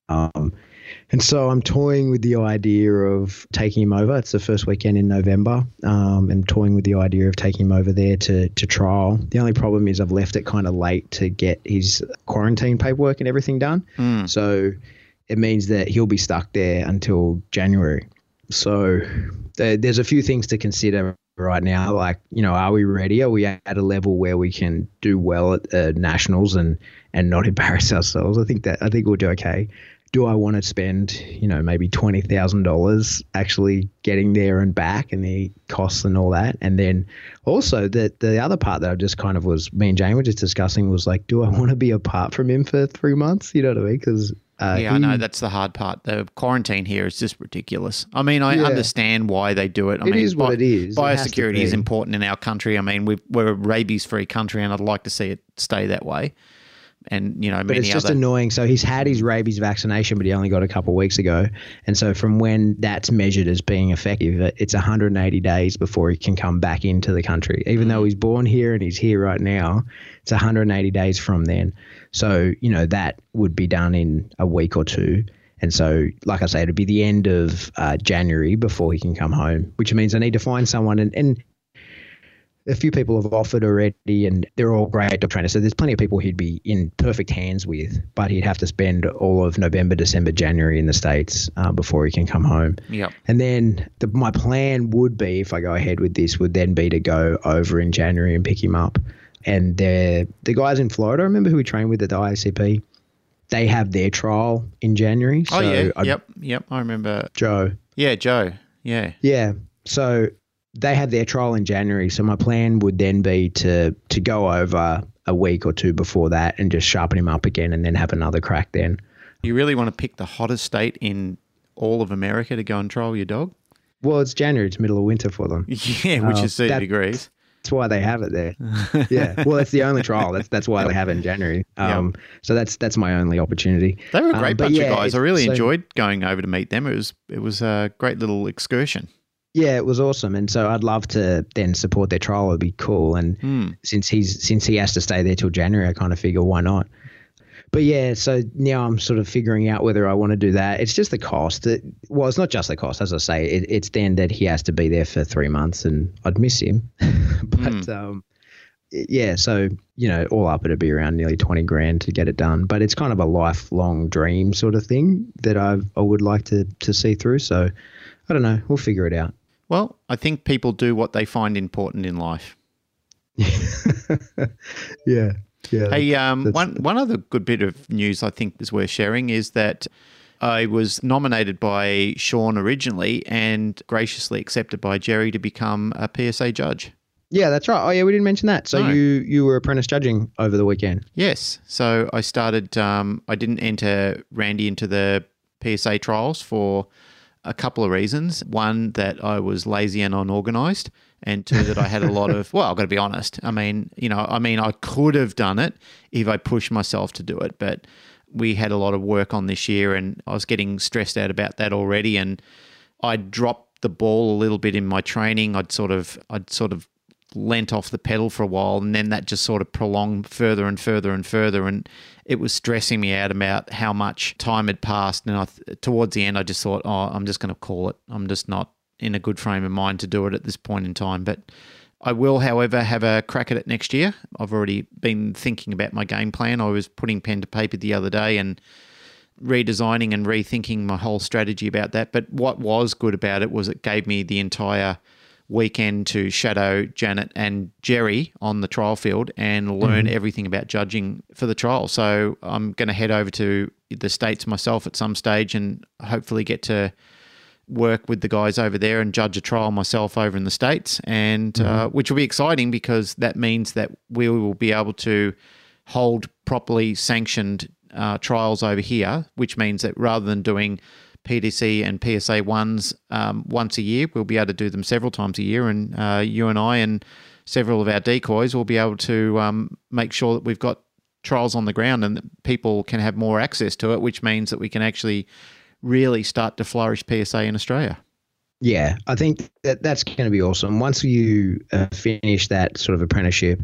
Um, and so I'm toying with the idea of taking him over. It's the first weekend in November, um, and toying with the idea of taking him over there to to trial. The only problem is I've left it kind of late to get his quarantine paperwork and everything done. So it means that he'll be stuck there until January. So there- there's a few things to consider right now. Like, you know, are we ready? Are we at a level where we can do well at uh, nationals and and not embarrass ourselves? I think that I think we'll do okay. Do I want to spend, you know, maybe twenty thousand dollars actually getting there and back, and the costs and all that? And then also the the other part that I just kind of was me and Jane were just discussing was like, do I want to be apart from him for three months? You know what I mean? Because uh, yeah, I know that's the hard part. The quarantine here is just ridiculous. I mean, I Yeah. understand why they do it. I It mean, is what it is. It Biosecurity is important in our country. I mean, we've, we're a rabies-free country, and I'd like to see it stay that way. And you know, But it's just other annoying. So he's had his rabies vaccination, but he only got a couple of weeks ago. And so from when that's measured as being effective, it's 180 days before he can come back into the country. Even Mm. though he's born here and he's here right now, it's 180 days from then. So, you know, that would be done in a week or two. And so, like I say, it'd be the end of uh, January before he can come home, which means I need to find someone. And, and a few people have offered already, and they're all great trainers. So there's plenty of people he'd be in perfect hands with, but he'd have to spend all of November, December, January in the states uh, before he can come home. Yep. And then the, my plan would be, if I go ahead with this, would then be to go over in January and pick him up. And they're, the guys in Florida, remember who we trained with at the IACP? They have their trial in January. Oh so yeah. I'd- yep. Yep. I remember. Joe. Yeah, Joe. Yeah. Yeah. So they had their trial in January. So my plan would then be to to go over a week or two before that and just sharpen him up again and then have another crack then. You really want to pick the hottest state in all of America to go and trial your dog? Well, it's January, it's middle of winter for them. Yeah, which Oh, is 30 that- degrees. That's why they have it there. yeah. Well, it's the only trial. That's that's why they have it in January. Um, so that's that's my only opportunity. They were a Um, great but bunch yeah, of guys. I really so- enjoyed going over to meet them. It was it was a great little excursion. Yeah, it was awesome, and so I'd love to then support their trial. It'd be cool, and Hmm. since he's since he has to stay there till January, I kind of figure why not. But yeah, so now I'm sort of figuring out whether I want to do that. It's just the cost. It, well, it's not just the cost, as I say. It, it's then that he has to be there for three months, and I'd miss him. but um, yeah, so you know, all up it'd be around nearly twenty grand to get it done. But it's kind of a lifelong dream sort of thing that I I would like to to see through. So I don't know. We'll figure it out. Well, I think people do what they find important in life. Yeah. Yeah. Hey, um, that's- one one other good bit of news I think is worth sharing is that I was nominated by Sean originally and graciously accepted by Jerry to become a PSA judge. Yeah, that's right. Oh, yeah, we didn't mention that. So No. you you were apprentice judging over the weekend. Yes. So I started, um, I didn't enter Randy into the PSA trials for a couple of reasons. One, that I was lazy and unorganized. And two, that I had a lot of, well, I've got to be honest. I mean, you know, I mean, I could have done it if I pushed myself to do it, but we had a lot of work on this year and I was getting stressed out about that already. And I dropped the ball a little bit in my training. I'd sort of, I'd sort of lent off the pedal for a while and then that just sort of prolonged further and further and further and it was stressing me out about how much time had passed and I towards the end I just thought oh I'm just going to call it. I'm just not in a good frame of mind to do it at this point in time. But I will however have a crack at it next year. I've already been thinking about my game plan. I was putting pen to paper the other day and redesigning and rethinking my whole strategy about that. But what was good about it was it gave me the entire weekend to shadow Janet and Jerry on the trial field and learn everything about judging for the trial. So I'm going to head over to the States myself at some stage and hopefully get to work with the guys over there and judge a trial myself over in the states, and uh, which will be exciting because that means that we will be able to hold properly sanctioned uh, trials over here, which means that rather than doing PDC and PSA ones um, once a year, we'll be able to do them several times a year, and uh, you and I and several of our decoys will be able to um, make sure that we've got trials on the ground and that people can have more access to it, which means that we can actually really start to flourish PSA in Australia. Yeah, I think that that's going to be awesome. Once you uh, finish that sort of apprenticeship,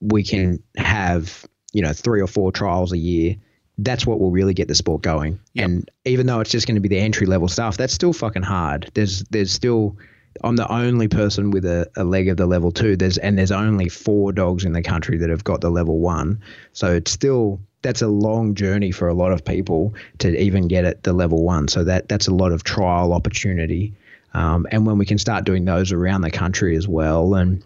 we can have you know three or four trials a year. That's what will really get the sport going. Yep. And even though it's just going to be the entry level stuff, that's still fucking hard. There's there's still I'm the only person with a, a leg of the level two. There's and there's only four dogs in the country that have got the level one. So it's still that's a long journey for a lot of people to even get at the level one. So that that's a lot of trial opportunity. Um, and when we can start doing those around the country as well, and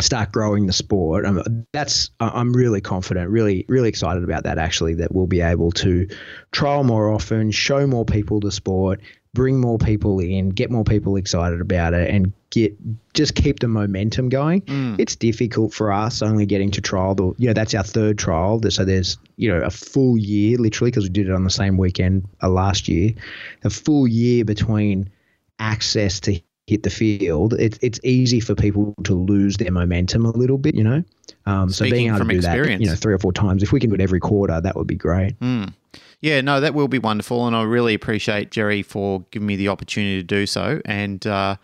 start growing the sport, um, that's I'm really confident, really really excited about that. Actually, that we'll be able to trial more often, show more people the sport, bring more people in, get more people excited about it, and get just keep the momentum going. Mm. It's difficult for us only getting to trial the you know that's our third trial. So there's you know a full year literally because we did it on the same weekend uh, last year, a full year between access to hit the field. It's it's easy for people to lose their momentum a little bit, you know. Um, so being able to do that, you know, three or four times, if we can do it every quarter, that would be great. Yeah, no, that will be wonderful, and I really appreciate Jerry for giving me the opportunity to do so and uh,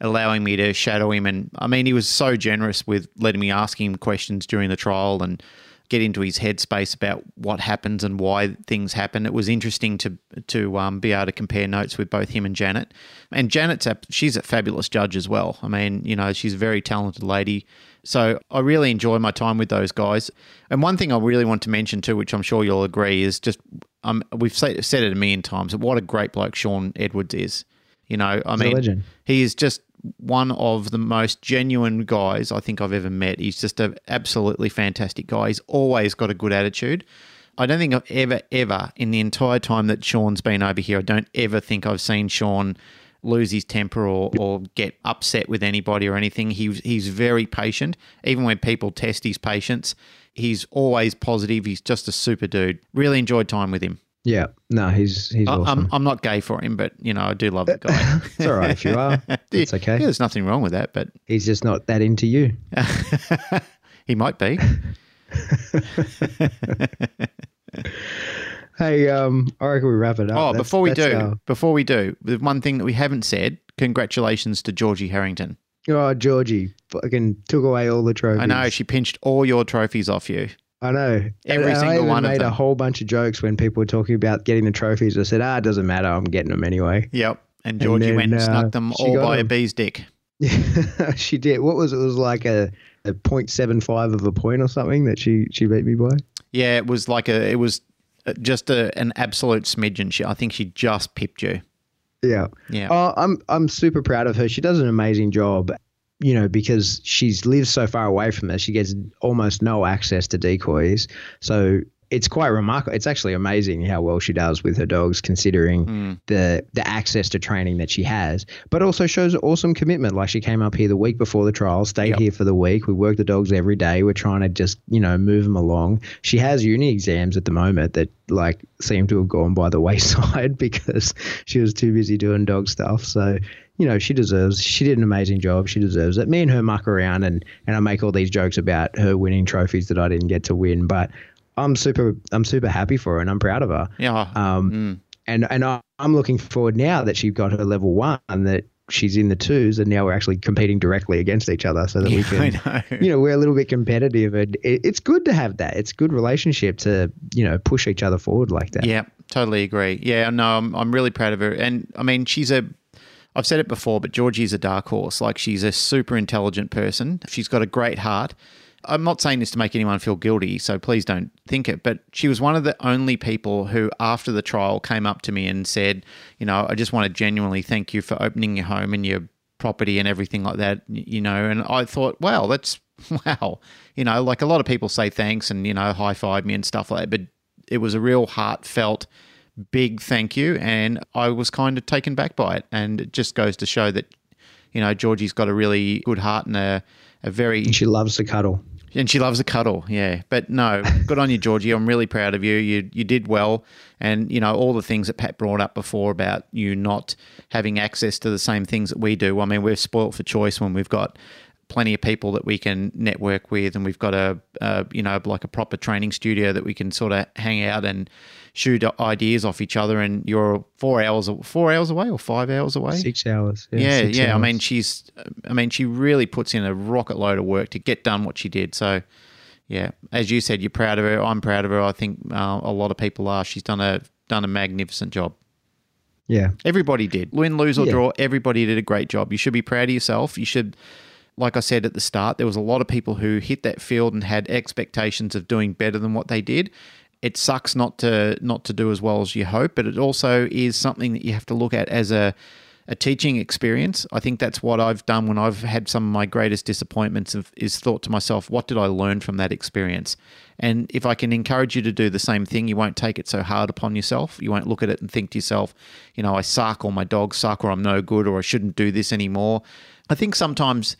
allowing me to shadow him. And I mean, he was so generous with letting me ask him questions during the trial and get into his headspace about what happens and why things happen. It was interesting to to um, be able to compare notes with both him and Janet. And Janet's a, she's a fabulous judge as well. I mean, you know, she's a very talented lady. So I really enjoy my time with those guys. And one thing I really want to mention too, which I'm sure you'll agree, is just um, we've said, said it a million times. What a great bloke Sean Edwards is. You know, I a mean, he is just one of the most genuine guys I think I've ever met. He's just an absolutely fantastic guy. He's always got a good attitude. I don't think I've ever, ever, in the entire time that Sean's been over here, I don't ever think I've seen Sean lose his temper or, or get upset with anybody or anything. He's he's very patient. Even when people test his patience, he's always positive. He's just a super dude. Really enjoyed time with him. Yeah, no, he's he's I- awesome. I'm, I'm not gay for him, but you know I do love the guy. it's all right if you are. It's okay. Yeah, there's nothing wrong with that, but He's just not that into you. he might be. Hey, um, I reckon we wrap it up. Oh, That's- before we do, our- before we do, the one thing that we haven't said, congratulations to Georgie Harrington. oh, Georgie fucking took away all the trophies. I know she pinched all your trophies off you. I know. Every And I single one of made a whole bunch of jokes when people were talking about getting the trophies. I said, ah, it doesn't matter. I'm getting them anyway. Yep. And Georgie then, went and uh, snuck them all by a them. bee's dick. Yeah, she did. What was it? It was like a, a 0.75 of a point or something that she, she beat me by. Yeah, it was like a, it was uh, just a, an absolute smidgen. She, I think she just pipped you. Yeah. Yeah. Oh, I'm I'm super proud of her. She does an amazing job, you know, because she's lived so far away from us. She gets almost no access to decoys. So it's quite remarkable. It's actually amazing how well she does with her dogs, considering hmm. the the access to training that she has. But also shows awesome commitment. Like she came up here the week before the trial, stayed Yep. here for the week. We work the dogs every day. We're trying to just you know move them along. She has uni exams at the moment that like seem to have gone by the wayside because she was too busy doing dog stuff. So you know she deserves. She did an amazing job. She deserves it. Me and her muck around and and I make all these jokes about her winning trophies that I didn't get to win, but. I'm super. I'm super happy for her, and I'm proud of her. Yeah. Um, and and I, I'm looking forward now that she got her level one, that she's in the twos, and now we're actually competing directly against each other, so that we I can, know. you know, we're a little bit competitive, and it, it's good to have that. It's good relationship to you know push each other forward like that. Yeah, totally agree. Yeah, no, I'm, I'm really proud of her. And I mean, she's a, I've said it before, but Georgie is a dark horse. Like, she's a super intelligent person. She's got a great heart. I'm not saying this to make anyone feel guilty, so please don't think it. But she was one of the only people who, after the trial, came up to me and said, You know, I just want to genuinely thank you for opening your home and your property and everything like that, you know. And I thought, wow, that's wow. You know, like a lot of people say thanks and, you know, high five me and stuff like that. But it was a real heartfelt, big thank you. And I was kind of taken back by it. And it just goes to show that, you know, Georgie's got a really good heart and a, a very And she loves to cuddle. and she loves a cuddle, yeah. But no, good on you, Georgie. I'm really proud of you. You you did well, and you know all the things that Pat brought up before about you not having access to the same things that we do. I mean, we're spoilt for choice when we've got plenty of people that we can network with, and we've got a, a you know like a proper training studio that we can sort of hang out and shoot ideas off each other. And you're four hours four hours away or five hours away, Six hours. yeah, six yeah. I mean, she's, I mean, she really puts in a rocket load of work to get done what she did. So, yeah, as you said, you're proud of her. I'm proud of her. I think uh, a lot of people are. She's done a done a magnificent job. yeah, Everybody did. Win, lose, or Yeah. draw, everybody did a great job. You should be proud of yourself. You should, like I said at the start, there was a lot of people who hit that field and had expectations of doing better than what they did. It sucks not to not to do as well as you hope, but it also is something that you have to look at as a a teaching experience. I think that's what I've done when I've had some of my greatest disappointments of, is thought to myself, what did I learn from that experience? And if I can encourage you to do the same thing, you won't take it so hard upon yourself. You won't look at it and think to yourself, you know, I suck or my dogs suck or I'm no good or I shouldn't do this anymore. I think sometimes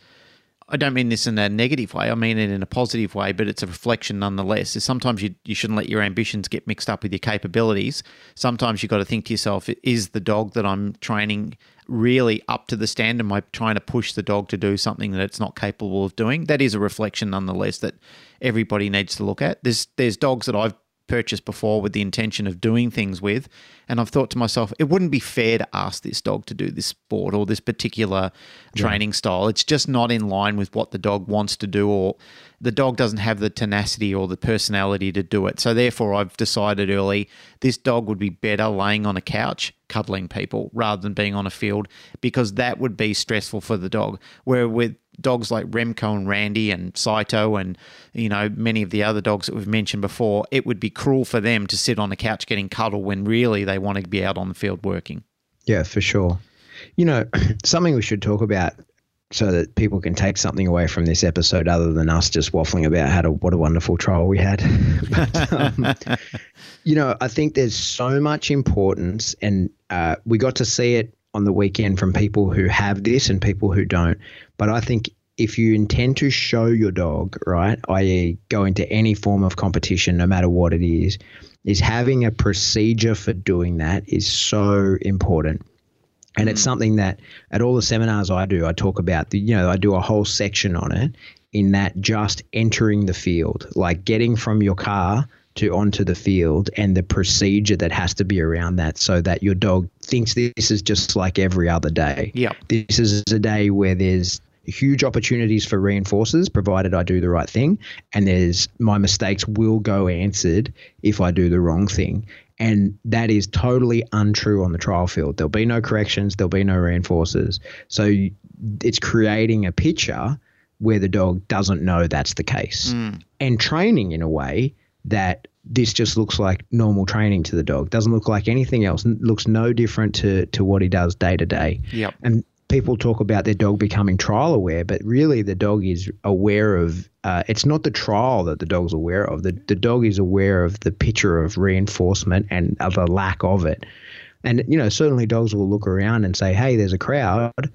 I don't mean this in a negative way. I mean it in a positive way, but it's a reflection nonetheless. Is sometimes you, you shouldn't let your ambitions get mixed up with your capabilities. Sometimes you've got to think to yourself, is the dog that I'm training really up to the standard? Am I trying to push the dog to do something that it's not capable of doing? That is a reflection nonetheless that everybody needs to look at. There's there's dogs that I've purchased before with the intention of doing things with. And I've thought to myself, it wouldn't be fair to ask this dog to do this sport or this particular training style. It's just not in line with what the dog wants to do, or the dog doesn't have the tenacity or the personality to do it. So, therefore, I've decided early this dog would be better laying on a couch cuddling people rather than being on a field because that would be stressful for the dog. Where with dogs like Remco and Randy and Saito and you know many of the other dogs that we've mentioned before, it would be cruel for them to sit on a couch getting cuddled when really they want to be out on the field working. yeah, for sure. You know, something we should talk about so that people can take something away from this episode other than us just waffling about how to what a wonderful trial we had. but, um, you know, I think there's so much importance, and uh, we got to see it on the weekend from people who have this and people who don't. But I think if you intend to show your dog, right, i.e., go into any form of competition, no matter what it is, is having a procedure for doing that is so important. And it's mm. something that at all the seminars I do, I talk about the, you know, I do a whole section on it in that just entering the field, like getting from your car to onto the field and the procedure that has to be around that so that your dog thinks this is just like every other day. Yep. This is a day where there's huge opportunities for reinforcers provided I do the right thing and there's my mistakes will go answered if I do the wrong thing. And that is totally untrue on the trial field. There'll be no corrections, there'll be no reinforcers. So it's creating a picture where the dog doesn't know that's the case. Hmm. And training in a way that this just looks like normal training to the dog. Doesn't look like anything else. Looks no different to to what he does day to day. Yep. And people talk about their dog becoming trial aware, but really the dog is aware of. Uh, it's not the trial that the dog's aware of. The the dog is aware of the picture of reinforcement and of a lack of it. And you know, certainly dogs will look around and say, "Hey, there's a crowd."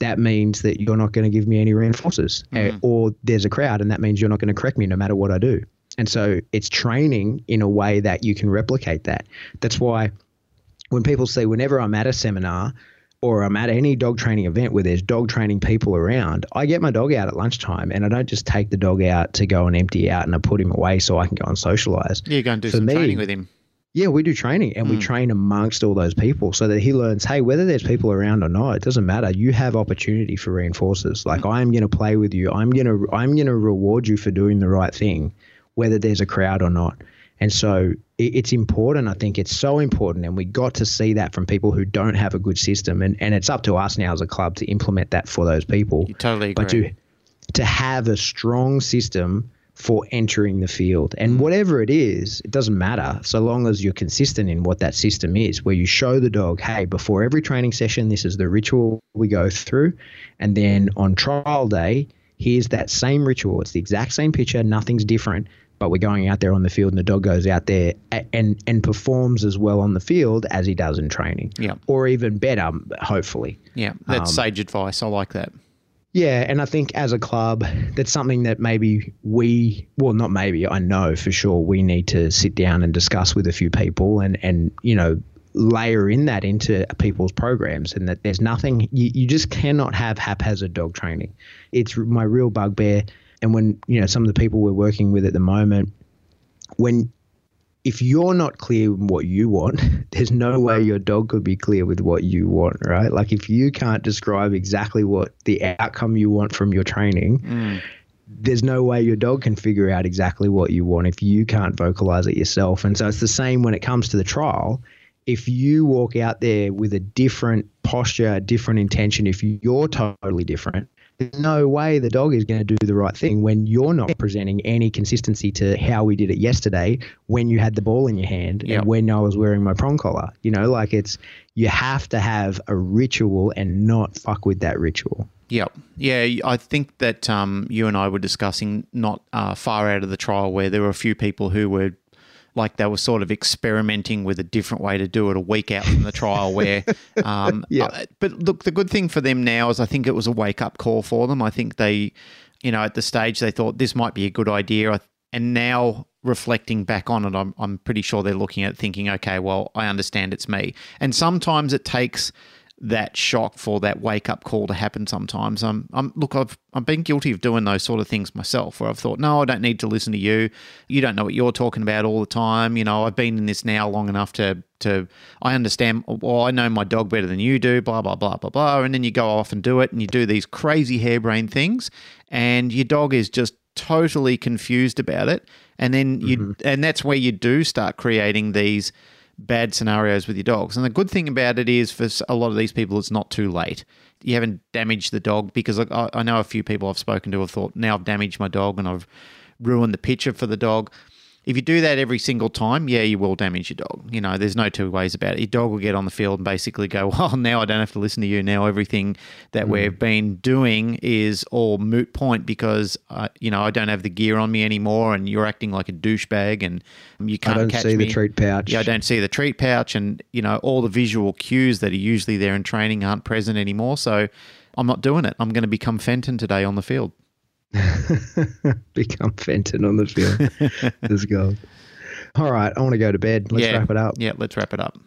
That means that you're not going to give me any reinforcers, Uh, or there's a crowd, and that means you're not going to correct me no matter what I do. And so it's training in a way that you can replicate that. That's why when people say, whenever I'm at a seminar or I'm at any dog training event where there's dog training people around, I get my dog out at lunchtime and I don't just take the dog out to go and empty out and I put him away so I can go and socialize. Yeah, go and do For some me- training with him. Yeah, we do training and we mm. train amongst all those people so that he learns, hey, whether there's people around or not, it doesn't matter. You have opportunity for reinforcers. Like mm. I am going to play with you. I'm going to I'm going to reward you for doing the right thing, whether there's a crowd or not. And so it, it's important. I think it's so important, and we got to see that from people who don't have a good system, and and it's up to us now as a club to implement that for those people. You totally But agree. to to have a strong system for entering the field. And mm. whatever it is, it doesn't matter so long as you're consistent in what that system is, where you show the dog, hey, before every training session, this is the ritual we go through. And then on trial day, here's that same ritual. It's the exact same picture, nothing's different. But we're going out there on the field, and the dog goes out there and and performs as well on the field as he does in training, Yeah. or even better, hopefully. Yeah, that's Um, sage advice. I like that. Yeah, and I think as a club, that's something that maybe we, well, not maybe, I know for sure we need to sit down and discuss with a few people and, and you know, layer in that into people's programs and that there's nothing you, you just cannot have haphazard dog training it's my real bugbear and when you know some of the people we're working with at the moment when if you're not clear with what you want there's no way your dog could be clear with what you want right like if you can't describe exactly what the outcome you want from your training Mm. there's no way your dog can figure out exactly what you want if you can't vocalize it yourself. And so it's the same when it comes to the trial. If you walk out there with a different posture, a different intention, if you're totally different, there's no way the dog is going to do the right thing when you're not presenting any consistency to how we did it yesterday when you had the ball in your hand Yep. and when I was wearing my prong collar. You know, like it's, you have to have a ritual and not fuck with that ritual. Yep. Yeah, I think that um, you and I were discussing not uh, far out of the trial where there were a few people who were like they were sort of experimenting with a different way to do it a week out from the trial where um Yeah. uh, but look the good thing for them now is I think it was a wake up call for them I think they you know at the stage they thought this might be a good idea and now reflecting back on it I'm I'm pretty sure they're looking at thinking okay well I understand it's me and sometimes it takes that shock for that wake up call to happen sometimes. Um, I'm look, I've I've been guilty of doing those sort of things myself, where I've thought, no, I don't need to listen to you. You don't know what you're talking about all the time. You know, I've been in this now long enough to to I understand. Well, I know my dog better than you do. Blah blah blah blah blah. And then you go off and do it, and you do these crazy harebrained things, and your dog is just totally confused about it. And then you, and that's where you do start creating these bad scenarios with your dogs. And the good thing about it is for a lot of these people, it's not too late. You haven't damaged the dog because I, I know a few people I've spoken to have thought, now I've damaged my dog and I've ruined the picture for the dog. If you do that every single time, yeah, you will damage your dog. You know, there's no two ways about it. Your dog will get on the field and basically go, well, now I don't have to listen to you. Now everything that we've been doing is all moot point because, uh, you know, I don't have the gear on me anymore and you're acting like a douchebag and you can't I don't catch see me. the treat pouch. Yeah, I don't see the treat pouch, and you know all the visual cues that are usually there in training aren't present anymore. So I'm not doing it. I'm going to become Fenton today on the field. become Fenton on the field. Let's go. All right, I want to go to bed. Let's yeah. wrap it up. Yeah, let's wrap it up.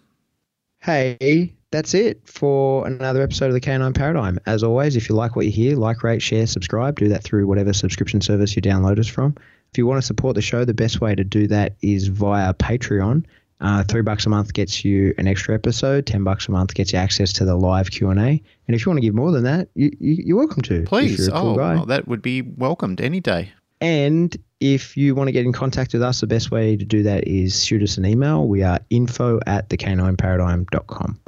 Hey, that's it for another episode of the Canine Paradigm. As always, if you like what you hear, like, rate, share, subscribe. Do that through whatever subscription service you download us from. If you want to support the show, the best way to do that is via Patreon. Uh, three bucks a month gets you an extra episode. Ten bucks a month gets you access to the live Q and A. And if you want to give more than that, you, you, you're welcome to. Please. cool oh, well, that would be welcomed any day. And if you want to get in contact with us, the best way to do that is shoot us an email. We are info at thecanineparadigm.com.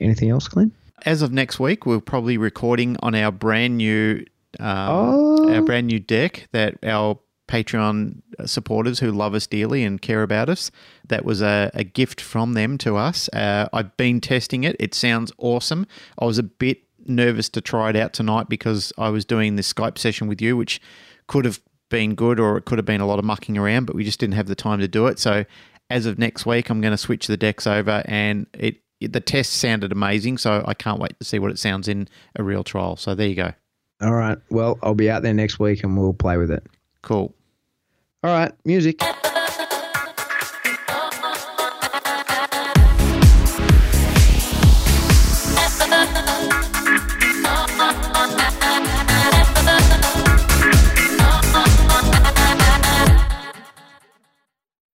Anything else, Glenn? As of next week, we're probably recording on our brand new, um, Oh. our brand new deck that our Patreon supporters who love us dearly and care about us. That was a, a gift from them to us. Uh, I've been testing it. It sounds awesome. I was a bit nervous to try it out tonight because I was doing this Skype session with you, which could have been good or it could have been a lot of mucking around, but we just didn't have the time to do it. So as of next week, I'm going to switch the decks over and it, it the test sounded amazing. So I can't wait to see what it sounds in a real trial. So there you go. All right. Well, I'll be out there next week and we'll play with it. Cool. All right. Music.